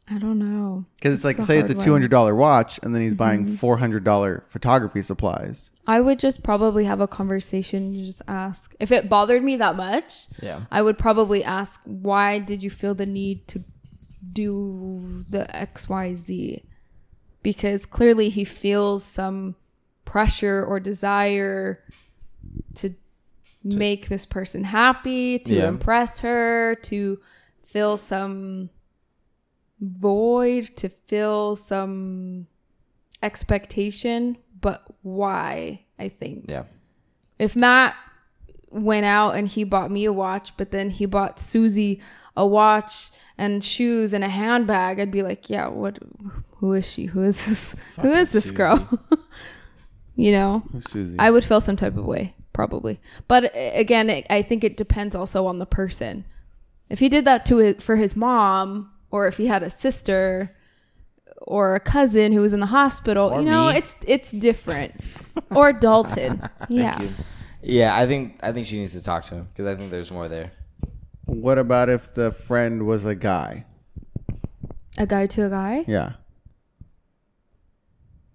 [SPEAKER 3] I don't know.
[SPEAKER 4] Because it's like,
[SPEAKER 3] a
[SPEAKER 4] say it's a
[SPEAKER 3] hard
[SPEAKER 4] two hundred dollar watch, and then he's buying
[SPEAKER 3] Mm-hmm.
[SPEAKER 4] four hundred dollar photography supplies.
[SPEAKER 3] I would just probably have a conversation. You just ask if it bothered me that much.
[SPEAKER 2] Yeah.
[SPEAKER 3] I would probably ask, why did you feel the need to do the X Y Z? Because clearly he feels some pressure or desire to make this person happy, to
[SPEAKER 2] Yeah.
[SPEAKER 3] impress her, to fill some void, to fill some expectation. But why? I think
[SPEAKER 2] Yeah.
[SPEAKER 3] if Matt went out and he bought me a watch, but then he bought Susie a watch and shoes and a handbag, I'd be like, yeah, what? Who is she? Who is this? who is this girl? [LAUGHS] you know,
[SPEAKER 4] Susie.
[SPEAKER 3] I would feel some type of way, probably. But uh, again, it, I think it depends also on the person. If he did that to his, for his mom, or if he had a sister or a cousin who was in the hospital,
[SPEAKER 1] Or
[SPEAKER 3] you know,
[SPEAKER 1] me.
[SPEAKER 3] it's it's different. or Dalton, [LAUGHS] yeah.
[SPEAKER 1] you.
[SPEAKER 2] Yeah, I think I think she needs to talk to him because I think there's more there.
[SPEAKER 4] what about if the friend was a guy?
[SPEAKER 3] A guy to a guy.
[SPEAKER 4] Yeah.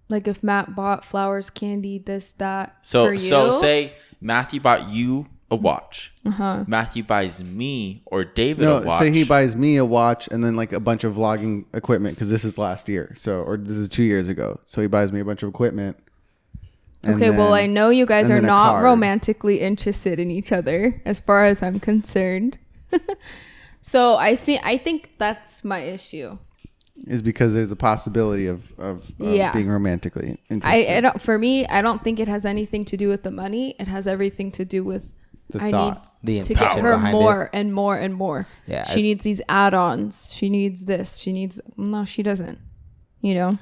[SPEAKER 3] Like if Matt bought flowers, candy, this, that.
[SPEAKER 1] So
[SPEAKER 3] for you,
[SPEAKER 1] so say Matthew bought you a watch.
[SPEAKER 3] Uh-huh.
[SPEAKER 1] Matthew buys me or David a
[SPEAKER 4] No,
[SPEAKER 1] watch.
[SPEAKER 4] say he buys me a watch and then like a bunch of vlogging equipment because this is last year, so or this is two years ago. So he buys me a bunch of equipment. and
[SPEAKER 3] Okay, well, I know you guys are not romantically interested in each other, as far as I'm concerned. [LAUGHS] so I think I think that's my issue.
[SPEAKER 4] is because there's a possibility of of, of
[SPEAKER 3] Yeah.
[SPEAKER 4] being romantically
[SPEAKER 3] I,
[SPEAKER 4] interested.
[SPEAKER 3] I don't. For me, I don't think it has anything to do with the money. It has everything to do with
[SPEAKER 4] The
[SPEAKER 3] I
[SPEAKER 4] thought.
[SPEAKER 2] The
[SPEAKER 3] need to get her
[SPEAKER 2] behind it.
[SPEAKER 3] more and more and more.
[SPEAKER 2] Yeah,
[SPEAKER 3] she
[SPEAKER 2] I-
[SPEAKER 3] needs these add-ons. She needs this. She needs. No, she doesn't. You know,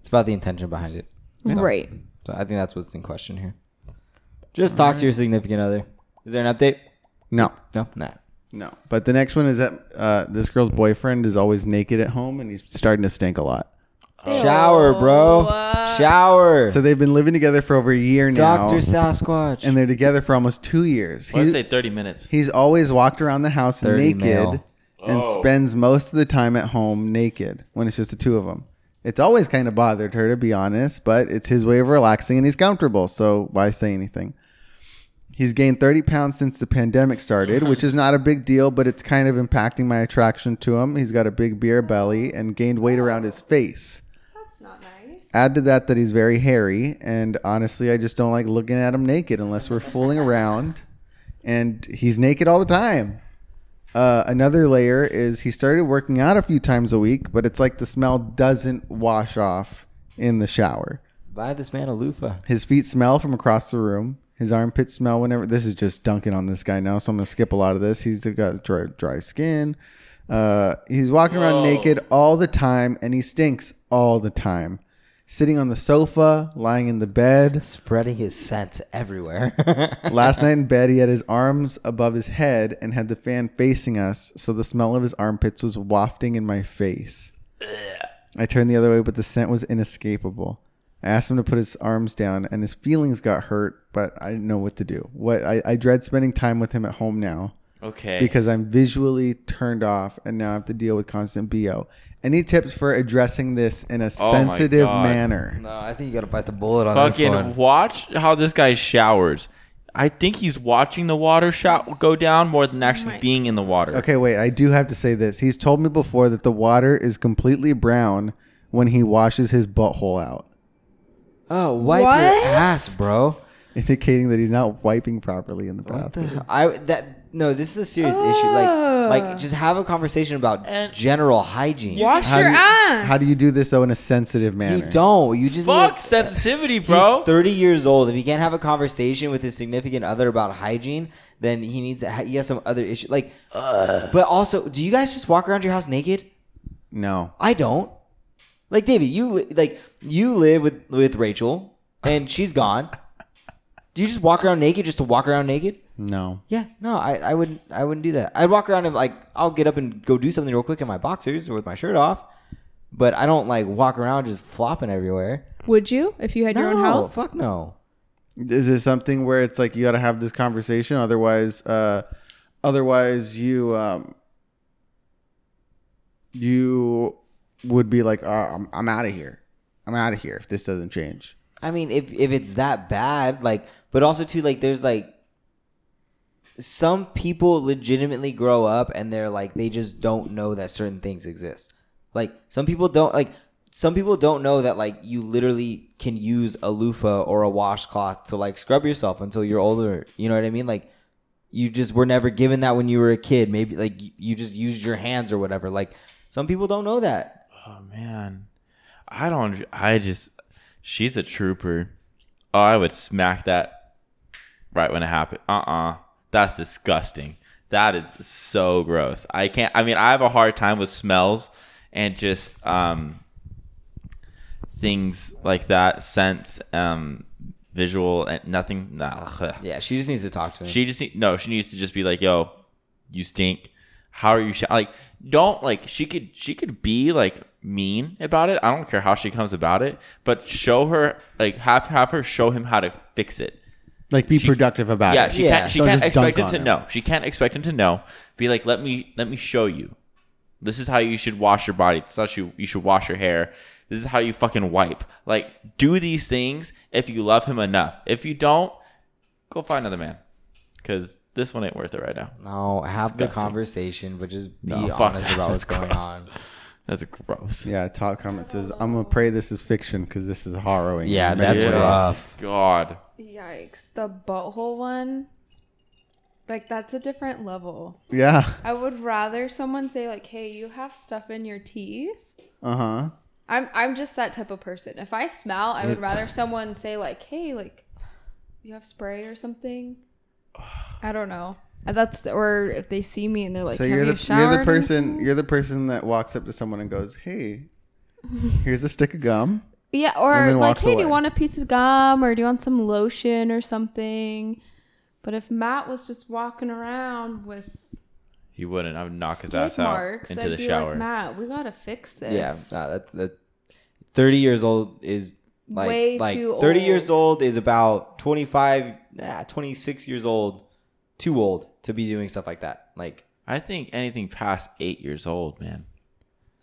[SPEAKER 2] It's about the intention behind it.
[SPEAKER 3] right?
[SPEAKER 2] So I think that's what's in question here. Just talk to your significant other. Is there an update?
[SPEAKER 4] no,
[SPEAKER 2] No, nah.
[SPEAKER 4] no. But the next one is that uh, this girl's boyfriend is always naked at home and he's starting to stink a lot.
[SPEAKER 2] Shower, bro. Shower.
[SPEAKER 4] So they've been living together for over a year now,
[SPEAKER 2] Doctor Sasquatch.
[SPEAKER 4] and they're together for almost two years.
[SPEAKER 1] Let's
[SPEAKER 4] He's-
[SPEAKER 1] say thirty minutes.
[SPEAKER 4] He's always walked around the house
[SPEAKER 2] 30
[SPEAKER 4] naked
[SPEAKER 2] male.
[SPEAKER 4] and
[SPEAKER 1] Oh.
[SPEAKER 4] spends most of the time at home naked when it's just the two of them. It's always kind of bothered her, to be honest, but it's his way of relaxing and he's comfortable. So why say anything? He's gained 30 pounds since the pandemic started, which is not a big deal, but it's kind of impacting my attraction to him. He's got a big beer belly and gained weight around his face.
[SPEAKER 3] That's not nice.
[SPEAKER 4] Add to that that he's very hairy, and honestly, I just don't like looking at him naked unless we're fooling around. And he's naked all the time. Uh, another layer is he started working out a few times a week, but it's like the smell doesn't wash off in the shower.
[SPEAKER 2] Buy this man a loofah.
[SPEAKER 4] His feet smell from across the room. His armpits smell whenever. This is just dunking on this guy now, so I'm gonna skip a lot of this. He's got dry, dry skin. Uh, he's walking around naked all the time, and he stinks all the time. Sitting on the sofa, lying in the bed.
[SPEAKER 2] Spreading his scent everywhere. [LAUGHS]
[SPEAKER 4] Last night in bed, he had his arms above his head and had the fan facing us, so the smell of his armpits was wafting in my face. I turned the other way, but the scent was inescapable. I asked him to put his arms down, and his feelings got hurt, but I didn't know what to do. What I, I dread spending time with him at home now
[SPEAKER 1] Okay.
[SPEAKER 4] because I'm visually turned off, and now I have to deal with constant bo. Any tips for addressing this in a
[SPEAKER 1] Oh my
[SPEAKER 4] sensitive
[SPEAKER 1] God.
[SPEAKER 4] manner?
[SPEAKER 2] no, I think you gotta bite the bullet on this
[SPEAKER 1] Fucking
[SPEAKER 2] one.
[SPEAKER 1] watch how this guy showers. I think he's watching the water shot go down more than actually
[SPEAKER 3] my
[SPEAKER 1] being in the water.
[SPEAKER 4] Okay, wait. I do have to say this. He's told me before that the water is completely brown when he washes his butthole out,
[SPEAKER 2] Oh, wipe
[SPEAKER 3] What?
[SPEAKER 2] your ass, bro.
[SPEAKER 4] indicating that he's not wiping properly in the
[SPEAKER 2] What the
[SPEAKER 4] bathroom.
[SPEAKER 2] hell? I that no, this is a serious issue. Like, like just have a conversation about
[SPEAKER 1] And-
[SPEAKER 2] general hygiene.
[SPEAKER 3] Wash
[SPEAKER 4] How
[SPEAKER 3] your
[SPEAKER 4] do you,
[SPEAKER 3] ass.
[SPEAKER 4] How do you do this though in a sensitive manner?
[SPEAKER 2] You don't. You just
[SPEAKER 1] Fuck
[SPEAKER 2] need-
[SPEAKER 1] sensitivity, bro.
[SPEAKER 2] He's 30 years old. If he can't have a conversation with his significant other about hygiene, then he needs. To ha- he has some other issue. Like, but also, do you guys just walk around your house naked?
[SPEAKER 4] No.
[SPEAKER 2] I don't. Like David, you li- like you live with with Rachel, and she's gone. Do you just walk around naked just to walk around naked?
[SPEAKER 4] No.
[SPEAKER 2] Yeah, no, I, I wouldn't I wouldn't do that. I'd walk around and like I'll get up and go do something real quick in my boxers or with my shirt off, but I don't like walk around just flopping everywhere.
[SPEAKER 3] Would you if you had your own
[SPEAKER 2] No,
[SPEAKER 3] house?
[SPEAKER 2] Fuck no.
[SPEAKER 4] Is it something where it's like you got to have this conversation? Otherwise, uh, otherwise you um, you would be like, oh, I'm, I'm out of here. I'm out of here if this doesn't change.
[SPEAKER 2] I mean, if if it's that bad, like, but also too, like, there's like some people legitimately grow up and they're like they just don't know that certain things exist. Like some people don't like some people don't know that like you literally can use a loofah or a washcloth to like scrub yourself until you're older. You know what I mean? Like you just were never given that when you were a kid. Maybe like you just used your hands or whatever. Like some people don't know that.
[SPEAKER 1] Oh man, I don't. I just. She's a trooper. Oh, I would smack that right when it happened. Uh uh That's disgusting. That is so gross. I can't. I mean, I have a hard time with smells and just um things like that, scents, um, visual, and nothing. Nah.
[SPEAKER 2] Yeah, she just needs to talk to him.
[SPEAKER 1] She just need, no. She needs to just be like, "Yo, you stink. How are you? Sh-? Like, don't like. She could she could be like mean about it. I don't care how she comes about it, but show her like have have her show him how to fix it.
[SPEAKER 4] Like, be
[SPEAKER 1] She-
[SPEAKER 4] productive about
[SPEAKER 1] Yeah,
[SPEAKER 4] it.
[SPEAKER 1] she
[SPEAKER 2] Yeah.
[SPEAKER 1] can't. She
[SPEAKER 4] Don't
[SPEAKER 1] can't expect him to
[SPEAKER 4] him.
[SPEAKER 1] know. She can't expect him to know. Be like, let me let me show you. This is how you should wash your body. This is how you, you should wash your hair. This is how you fucking wipe. Like, do these things if you love him enough. If you don't, go find another man. Because this one ain't worth it right now.
[SPEAKER 2] No, have the conversation, but just be
[SPEAKER 1] No,
[SPEAKER 2] honest about [LAUGHS] what's
[SPEAKER 1] That's
[SPEAKER 2] going on.
[SPEAKER 1] That's gross.
[SPEAKER 4] Yeah, top comment says, I'm going to pray this is fiction because this is harrowing.
[SPEAKER 2] Yeah, that's
[SPEAKER 4] ways."
[SPEAKER 2] rough.
[SPEAKER 1] God.
[SPEAKER 3] Yikes. The butthole one. Like that's a different level.
[SPEAKER 4] Yeah.
[SPEAKER 3] I would rather someone say like, "Hey, you have stuff in your teeth."
[SPEAKER 4] Uh huh.
[SPEAKER 3] I'm I'm just that type of person. If I smell, I would rather [LAUGHS] someone say like, "Hey, like you have spray or something." I don't know. And That's or if they see me and they're like,
[SPEAKER 4] So
[SPEAKER 3] "Have
[SPEAKER 4] you're
[SPEAKER 3] you
[SPEAKER 4] the you're the person
[SPEAKER 3] anything?"
[SPEAKER 4] you're the person that walks up to someone and goes, "Hey, [LAUGHS] here's a stick of gum."
[SPEAKER 3] Yeah, or like,
[SPEAKER 4] walks
[SPEAKER 3] hey, do you want a piece of gum or do you want some lotion or something? But if Matt was just walking around with
[SPEAKER 1] He wouldn't. I would knock his
[SPEAKER 3] skid
[SPEAKER 1] ass out
[SPEAKER 3] marks,
[SPEAKER 1] into
[SPEAKER 3] I'd
[SPEAKER 1] the
[SPEAKER 3] be
[SPEAKER 1] shower.
[SPEAKER 3] like, Matt, we gotta fix this.
[SPEAKER 2] Yeah, nah, that, that 30 years old is like
[SPEAKER 3] Way
[SPEAKER 2] like
[SPEAKER 3] too
[SPEAKER 2] 30
[SPEAKER 3] old.
[SPEAKER 2] years old is about 25 nah, 26 years old too old to be doing stuff like that like
[SPEAKER 1] I think anything past eight years old, man.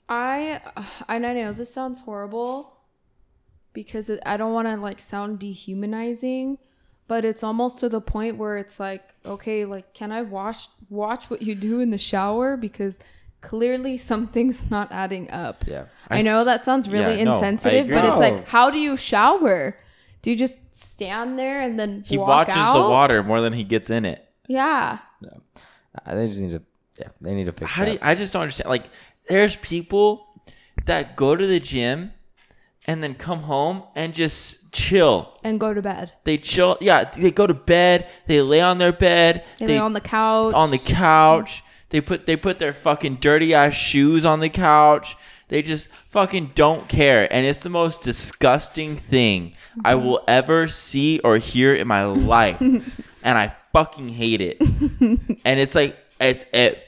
[SPEAKER 3] I and I know this sounds horrible because it, I don't want to like sound dehumanizing, but it's almost to the point where it's like, okay, like can I watch watch what you do in the shower because clearly something's [LAUGHS] not adding up.
[SPEAKER 2] yeah
[SPEAKER 3] I know that sounds really
[SPEAKER 1] yeah, no,
[SPEAKER 3] insensitive, but
[SPEAKER 2] agree.
[SPEAKER 3] it's like, how do you shower? Do you just stand there and then
[SPEAKER 1] He
[SPEAKER 3] walk
[SPEAKER 1] watches
[SPEAKER 3] out?
[SPEAKER 1] the water more than he gets in it.
[SPEAKER 3] Yeah,
[SPEAKER 2] Uh, they just need to Yeah, they need to fix
[SPEAKER 1] How
[SPEAKER 2] that.
[SPEAKER 1] do you, I just don't understand. Like, there's people that go to the gym and then come home and just chill.
[SPEAKER 3] And go to bed.
[SPEAKER 1] They chill. Yeah, they go to bed. They lay on their bed.
[SPEAKER 3] They, lay on the couch.
[SPEAKER 1] on the couch. They put they put their fucking dirty ass shoes on the couch. They just fucking don't care, and it's the most disgusting thing I
[SPEAKER 3] Mm-hmm.
[SPEAKER 1] will ever see or hear in my life, [LAUGHS] and I fucking hate it. [LAUGHS] and it's like it's it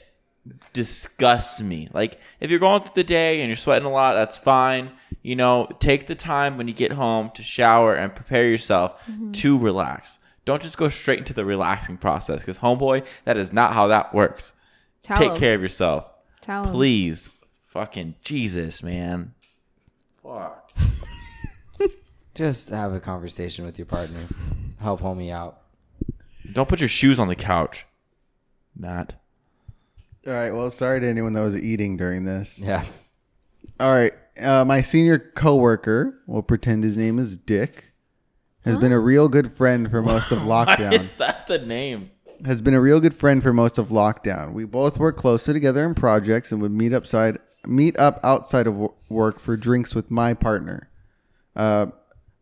[SPEAKER 1] disgusts me. Like if you're going through the day and you're sweating a lot, that's fine. You know, take the time when you get home to shower and prepare yourself
[SPEAKER 3] Mm-hmm.
[SPEAKER 1] to relax. Don't just go straight into the relaxing process because homeboy, that is not how that works.
[SPEAKER 3] Tell
[SPEAKER 1] Take
[SPEAKER 3] 'em.
[SPEAKER 1] care of yourself.
[SPEAKER 3] Tell 'em.
[SPEAKER 1] Please. Fucking Jesus, man. Fuck. [LAUGHS]
[SPEAKER 2] Just have a conversation with your partner. Help homie out.
[SPEAKER 1] Don't put your shoes on the couch. Matt.
[SPEAKER 4] All right. Well, sorry to anyone that was eating during this.
[SPEAKER 2] Yeah.
[SPEAKER 4] All right. Uh, my senior coworker, we'll pretend his name is Dick, has been a real good friend for most of [LAUGHS]
[SPEAKER 1] Why
[SPEAKER 4] lockdown.
[SPEAKER 1] is that the name?
[SPEAKER 4] has been a real good friend for most of lockdown. We both work closely together in projects and would meet upside meet up outside of work for drinks with my partner. Uh,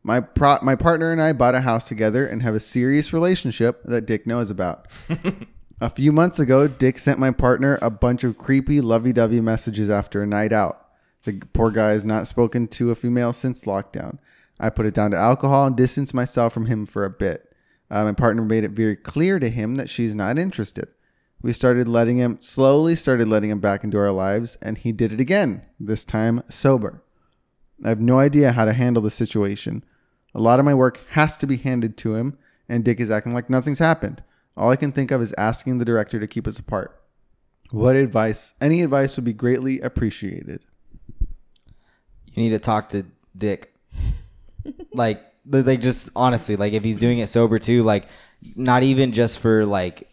[SPEAKER 4] my pro- my partner and I bought a house together and have a serious relationship that Dick knows about. [LAUGHS] a few months ago, Dick sent my partner a bunch of creepy lovey-dovey messages after a night out. The poor guy has not spoken to a female since lockdown. I put it down to alcohol and distanced myself from him for a bit. Uh, my partner made it very clear to him that she's not interested. We started letting him, slowly started letting him back into our lives, and he did it again, this time sober. I have no idea how to handle the situation. A lot of my work has to be handed to him, and Dick is acting like nothing's happened. All I can think of is asking the director to keep us apart. What advice, any advice would be greatly appreciated.
[SPEAKER 2] You need to talk to Dick. [LAUGHS] like, li- like just honestly, like if he's doing it sober too, like not even just for like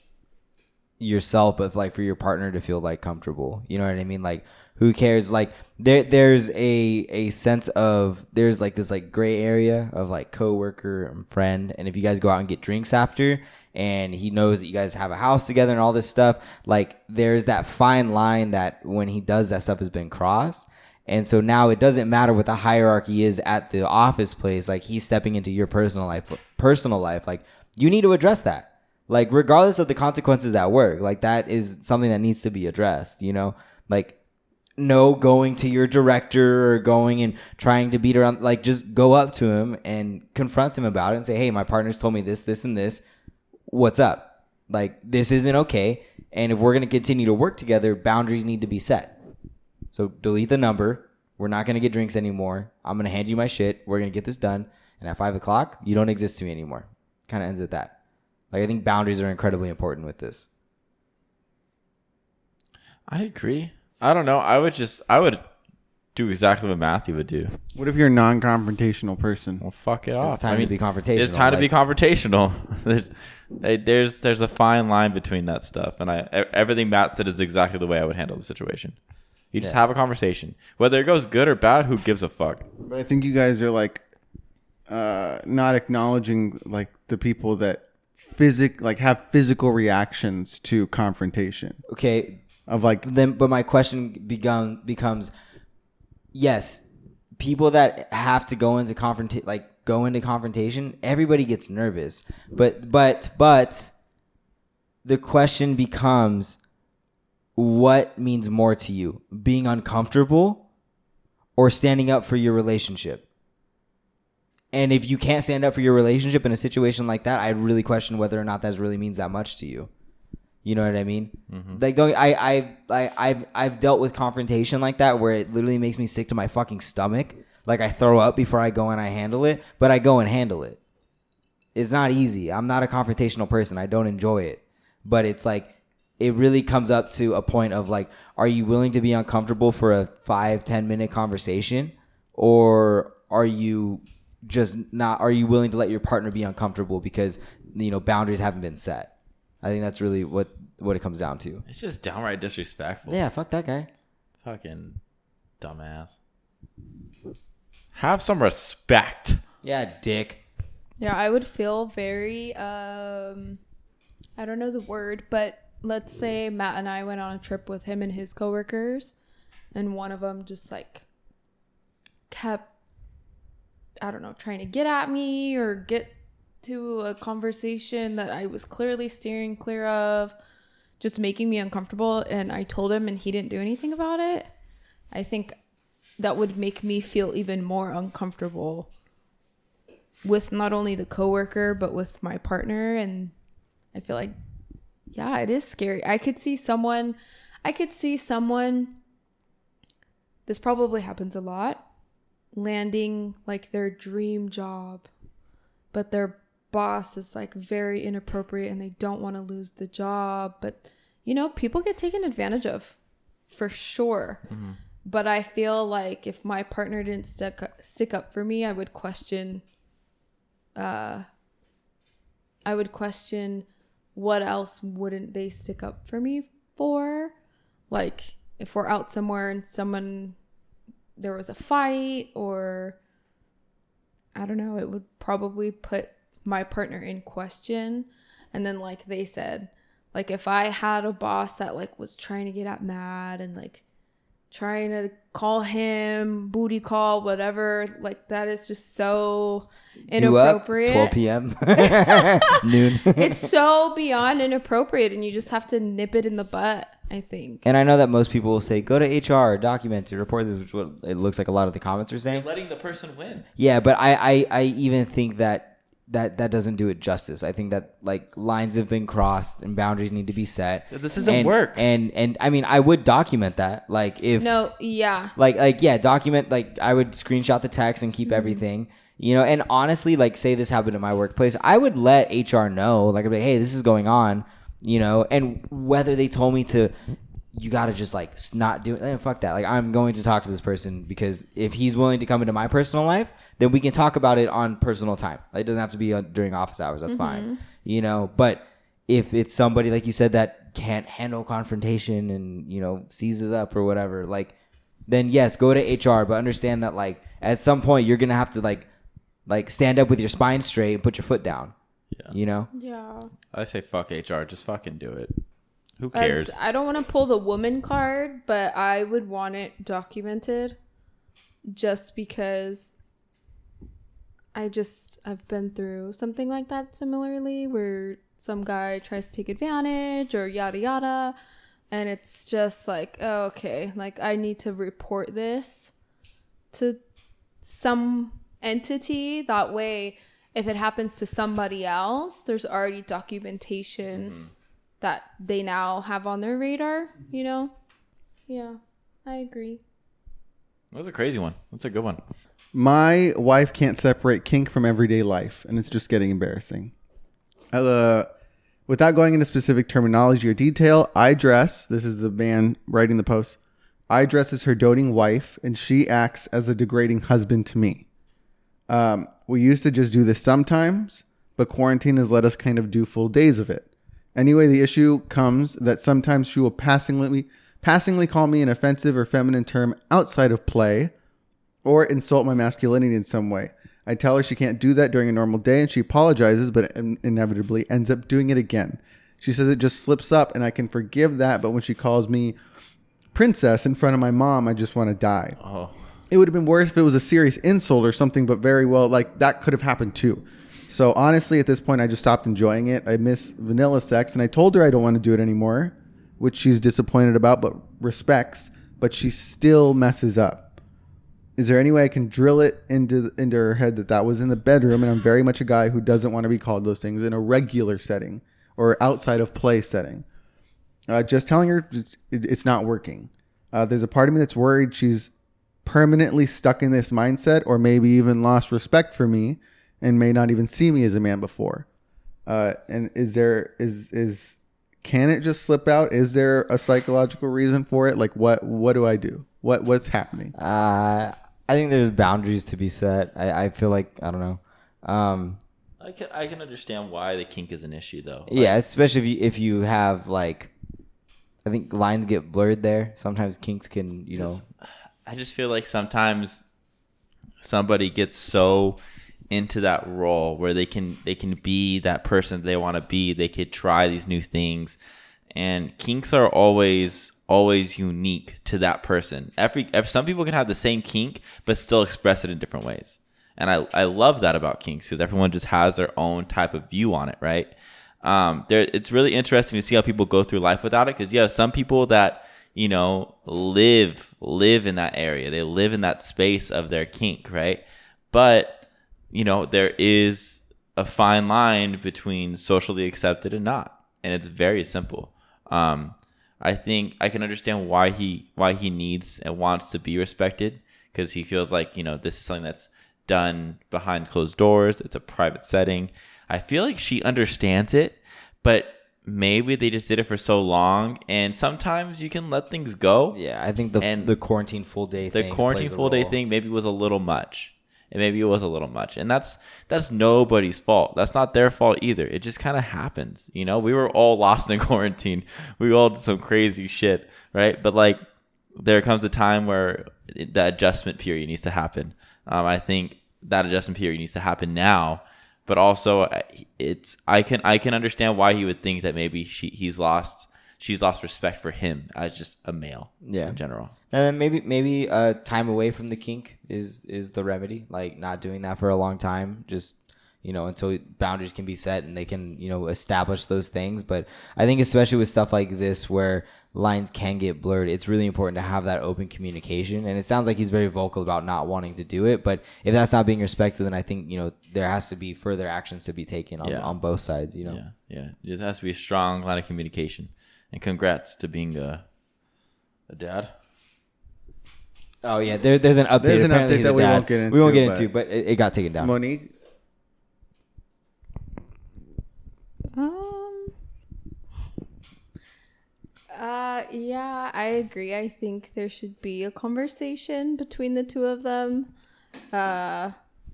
[SPEAKER 2] yourself, but like for your partner to feel like comfortable. You know what I mean? Like, who cares? Like, there, there's a a sense of there's like this like gray area of like coworker and friend, and if you guys go out and get drinks after, and he knows that you guys have a house together and all this stuff, like there's that fine line that when he does that stuff has been crossed. And so now it doesn't matter what the hierarchy is at the office place. Like he's stepping into your personal life, personal life. Like you need to address that. Like regardless of the consequences at work, like that is something that needs to be addressed. You know, like no going to your director or going and trying to beat around. Like just go up to him and confront him about it and say, "Hey, my partner's told me this, this, and this. What's up? Like this isn't okay. And if we're gonna continue to work together, boundaries need to be set." So delete the number. We're not gonna get drinks anymore. I'm gonna hand you my shit. We're gonna get this done. And at five o'clock, you don't exist to me anymore. Kind of ends at that. Like I think boundaries are incredibly important with this.
[SPEAKER 1] I agree. I don't know. I would just I would do exactly what Matthew would do.
[SPEAKER 4] What if you're a non-confrontational person?
[SPEAKER 1] Well, fuck it off.
[SPEAKER 2] It's time to be confrontational,
[SPEAKER 1] It's time to be confrontational. [LAUGHS] there's, there's there's a fine line between that stuff, and I e- everything Matt said is exactly the way I would handle the situation. You just
[SPEAKER 2] Yeah.
[SPEAKER 1] have a conversation, whether it goes good or bad. Who gives a fuck?
[SPEAKER 4] But I think you guys are like uh, not acknowledging like the people that physic like have physical reactions to confrontation
[SPEAKER 2] Okay,
[SPEAKER 4] of like
[SPEAKER 2] then but my question begun becomes yes people that have to go into confront like go into confrontation everybody gets nervous. But but but the question becomes what means more to you? Being uncomfortable or standing up for your relationship? And if you can't stand up for your relationship in a situation like that i really question whether or not that really means that much to you you know what I mean? Mm-hmm. Like, don't I? I, I, I've, I've dealt with confrontation like that where it literally makes me sick to my fucking stomach. Like I throw up before I go and I handle it, but I go and handle it. It's not easy. I'm not a confrontational person. I don't enjoy it, but it's like it really comes up to a point of like, are you willing to be uncomfortable for a five, ten minute conversation, or are you just not? Are you willing to let your partner be uncomfortable because you know boundaries haven't been set? I think that's really what what it comes down to.
[SPEAKER 1] It's just downright disrespectful.
[SPEAKER 2] Yeah, fuck that guy.
[SPEAKER 1] Fucking dumbass. Have some respect.
[SPEAKER 2] Yeah, dick.
[SPEAKER 3] Yeah, I would feel very um I don't know the word, but let's say Matt and I went on a trip with him and his coworkers, and one of them just like kept, I don't know, trying to get at me or get to a conversation that I was clearly steering clear of, just making me uncomfortable. And I told him, and he didn't do anything about it. I think that would make me feel even more uncomfortable with not only the coworker but with my partner and I feel like yeah, it is scary. I could see someone I could see someone this probably happens a lot landing like their dream job but their boss is like very inappropriate and they don't want to lose the job but you know people get taken advantage of for sure. But i feel like if my partner didn't stick stick up for me i would question uh i would question what else wouldn't they stick up for me for? Like if we're out somewhere and someone there was a fight or I don't know, it would probably put my partner in question. And then like they said, like if I had a boss that like was trying to get at mad and like trying to call him booty call whatever, like that is just so
[SPEAKER 2] You up?
[SPEAKER 3] inappropriate.
[SPEAKER 2] 12 p.m. [LAUGHS] [LAUGHS] noon.
[SPEAKER 3] it's so beyond inappropriate and you just have to nip it in the butt, I think.
[SPEAKER 2] and I know that most people will say, go to HR, document it, report this, which is what it looks like a lot of the comments are saying.
[SPEAKER 1] letting the person win.
[SPEAKER 2] Yeah, but I, I, I even think that that that doesn't do it justice. I think that like lines have been crossed and boundaries need to be set.
[SPEAKER 1] This doesn't
[SPEAKER 2] and,
[SPEAKER 1] work.
[SPEAKER 2] And and I mean, I would document that. Like if
[SPEAKER 3] No, yeah.
[SPEAKER 2] like like yeah, document like I would screenshot the text and keep mm-hmm. everything. You know, and honestly, like say this happened in my workplace, I would let HR know. Like I'd be like, hey, this is going on. You know, and whether they told me to you got to just like not do it. Eh, fuck that. Like I'm going to talk to this person because if he's willing to come into my personal life, then we can talk about it on personal time. Like, it doesn't have to be on, during office hours. That's fine. You know, but if it's somebody like you said that can't handle confrontation and you know seizes up or whatever, like then yes, go to HR. But understand that like at some point you're gonna have to like like stand up with your spine straight and put your foot down.
[SPEAKER 1] Yeah.
[SPEAKER 2] You know.
[SPEAKER 3] Yeah.
[SPEAKER 1] I say fuck HR. Just fucking do it. Who
[SPEAKER 3] As-
[SPEAKER 1] cares?
[SPEAKER 3] I don't want to pull the woman card, but I would want it documented just because I just I've been through something like that similarly where some guy tries to take advantage or yada yada and it's just like oh, okay like I need to report this to some entity that way if it happens to somebody else there's already documentation mm-hmm. That they now have on their radar, you know? Yeah, I agree.
[SPEAKER 1] That was a crazy one. That's a good one.
[SPEAKER 4] My wife can't separate kink from everyday life, and it's just getting embarrassing. Uh, without going into specific terminology or detail, I dress. This is the man writing the post. I dress as her doting wife, and she acts as a degrading husband to me. Um, we used to just do this sometimes, but quarantine has let us kind of do full days of it. Anyway, the issue comes that sometimes she will passingly passingly call me an offensive or feminine term outside of play or insult my masculinity in some way. I tell her she can't do that during a normal day and she apologizes, but in- inevitably ends up doing it again. She says it just slips up and I can forgive that, but when she calls me princess in front of my mom, I just want to die.
[SPEAKER 1] Oh,
[SPEAKER 4] It would have been worse if it was a serious insult or something, but very well, like that could have happened too. So honestly, at this point, I just stopped enjoying it. I miss vanilla sex, and I told her I don't want to do it anymore, which she's disappointed about, but respects. But she still messes up. Is there any way I can drill it into into her head that that was in the bedroom, and I'm very much a guy who doesn't want to be called those things in a regular setting or outside of play setting? Uh, just telling her it's not working. Uh, there's a part of me that's worried she's permanently stuck in this mindset or maybe even lost respect for me and may not even see me as a man before. Uh, and is there is is can it just slip out? Is there a psychological reason for it? Like what what do I do? What what's happening?
[SPEAKER 2] Uh, I think there's boundaries to be set. I, I feel like I don't know. Um,
[SPEAKER 1] I can I can understand why the kink is an issue though.
[SPEAKER 2] yeah, especially if you if you have like, I think lines get blurred there. Sometimes kinks can you know.
[SPEAKER 1] I just feel like sometimes somebody gets so into that role where they can they can be that person they want to be. They could try these new things, and kinks are always always unique to that person. Every, every some people can have the same kink but still express it in different ways. And I, I love that about kinks because everyone just has their own type of view on it, right? Um, there, it's really interesting to see how people go through life without it because have some people that you know live live in that area, they live in that space of their kink, right? But you know there is a fine line between socially accepted and not, and it's very simple. Um, I think I can understand why he why he needs and wants to be respected because he feels like you know this is something that's done behind closed doors. It's a private setting. I feel like she understands it, but maybe they just did it for so long, and sometimes you can let things go.
[SPEAKER 2] Yeah, I think the
[SPEAKER 1] And
[SPEAKER 2] the quarantine full day
[SPEAKER 1] The
[SPEAKER 2] thing
[SPEAKER 1] quarantine full day thing maybe was a little much. And maybe it was a little much. And that's that's nobody's fault. That's not their fault either. It just kind of happens. You know, we were all [LAUGHS] lost in quarantine. We all did some crazy shit, right? But like there comes a time where the adjustment period needs to happen. Um, I think that adjustment period needs to happen now. But also, it's I can I can understand why he would think that maybe she he's lost she's lost respect for him as just a male.
[SPEAKER 2] Yeah.
[SPEAKER 1] in general.
[SPEAKER 2] And then maybe maybe uh, time away from the kink is is the remedy. Like not doing that for a long time, just you know until boundaries can be set and they can you know establish those things. But I think especially with stuff like this where lines can get blurred, it's really important to have that open communication. And it sounds like he's very vocal about not wanting to do it. But if that's not being respected, then I think you know there has to be further actions to be taken on,
[SPEAKER 1] Yeah.
[SPEAKER 2] on both sides. You know.
[SPEAKER 1] Yeah, yeah. It has to be a strong line of communication. And congrats to being a a dad.
[SPEAKER 2] Oh yeah, there, there's an update.
[SPEAKER 4] There's an
[SPEAKER 2] Apparently
[SPEAKER 4] update that we
[SPEAKER 2] dad.
[SPEAKER 4] won't get
[SPEAKER 2] We won't get
[SPEAKER 4] into,
[SPEAKER 2] into, but it, it got taken down.
[SPEAKER 4] Monique,
[SPEAKER 3] Um. Uh, yeah, I agree. I think there should be a conversation between the two of them. Uh,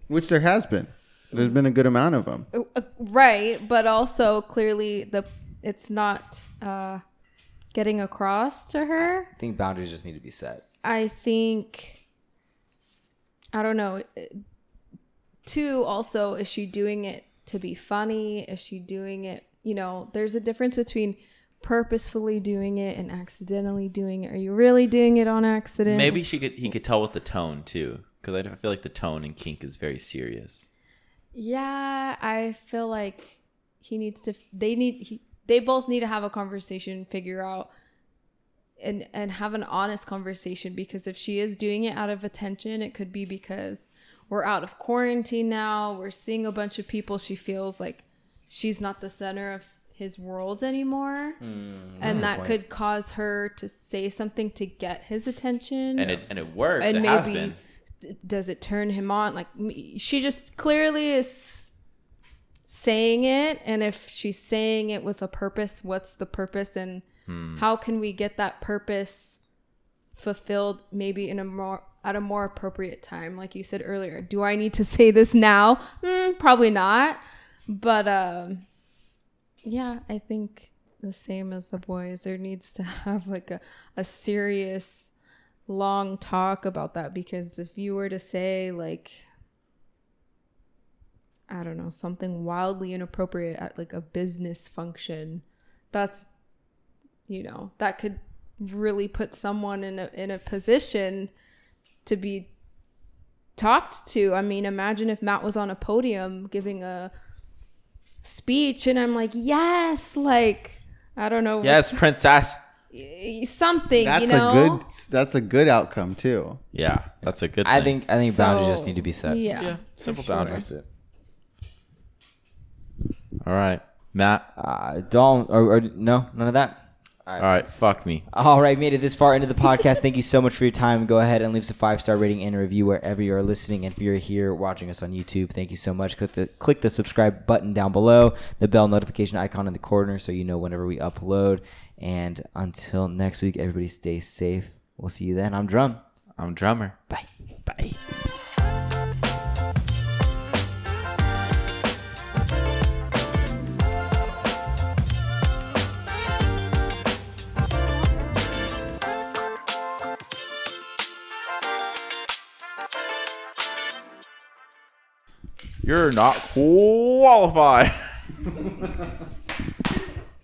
[SPEAKER 4] which there has been. There's been a good amount of them.
[SPEAKER 3] uh, right, but also clearly the it's not uh getting across to her.
[SPEAKER 2] I think boundaries just need to be set.
[SPEAKER 3] I think I don't know. Two also is she doing it to be funny? Is she doing it, you know, there's a difference between purposefully doing it and accidentally doing it. Are you really doing it on accident?
[SPEAKER 1] Maybe she could he could tell with the tone too, because I feel like the tone in kink is very serious.
[SPEAKER 3] Yeah, I feel like he needs to they need he, they both need to have a conversation, figure out and and have an honest conversation because if she is doing it out of attention, it could be because we're out of quarantine now, we're seeing a bunch of people, she feels like she's not the center of his world anymore. Hmm, and that
[SPEAKER 2] point.
[SPEAKER 3] could cause her to say something to get his attention
[SPEAKER 1] And it and it works.
[SPEAKER 3] and
[SPEAKER 1] it
[SPEAKER 3] maybe does it turn him on like she just clearly is saying it and if she's saying it with a purpose what's the purpose? And
[SPEAKER 1] Hmm.
[SPEAKER 3] how can we get that purpose fulfilled maybe in a more at a more appropriate time? Like you said earlier do i need to [LAUGHS] say this now? Mm, probably not. But um yeah i think the same as the boys. There needs to [LAUGHS] have like a, a serious long talk about that because if you were to say like I don't know, something wildly inappropriate at like a business function, that's you know, that could really put someone in a in a position to be talked to. I mean, imagine if Matt was on a podium giving a speech and I'm like, "Yes!" like I don't know.
[SPEAKER 1] Yes, princess.
[SPEAKER 3] something,
[SPEAKER 4] That's
[SPEAKER 3] you know.
[SPEAKER 4] a good. That's a good outcome too.
[SPEAKER 1] Yeah, that's a good.
[SPEAKER 2] I
[SPEAKER 1] thing.
[SPEAKER 2] think I think boundaries just need to be set.
[SPEAKER 3] Yeah.
[SPEAKER 1] Yeah,
[SPEAKER 3] for
[SPEAKER 1] simple
[SPEAKER 3] sure.
[SPEAKER 1] boundaries. All right, Matt.
[SPEAKER 2] Uh, don't or, or no, none of that.
[SPEAKER 1] All right, fuck me.
[SPEAKER 2] All right, made it this far into the podcast. Thank you so much for your time. Go ahead and leave us a five star rating and a review wherever you are listening. And if you're here watching us on YouTube, thank you so much. Click the click the subscribe button down below, the bell notification icon in the corner, so you know whenever we upload. And until next week, everybody stay safe. We'll see you then. I'm Drum.
[SPEAKER 1] I'm drummer.
[SPEAKER 2] Bye.
[SPEAKER 1] Bye. You're not qualified. [LAUGHS]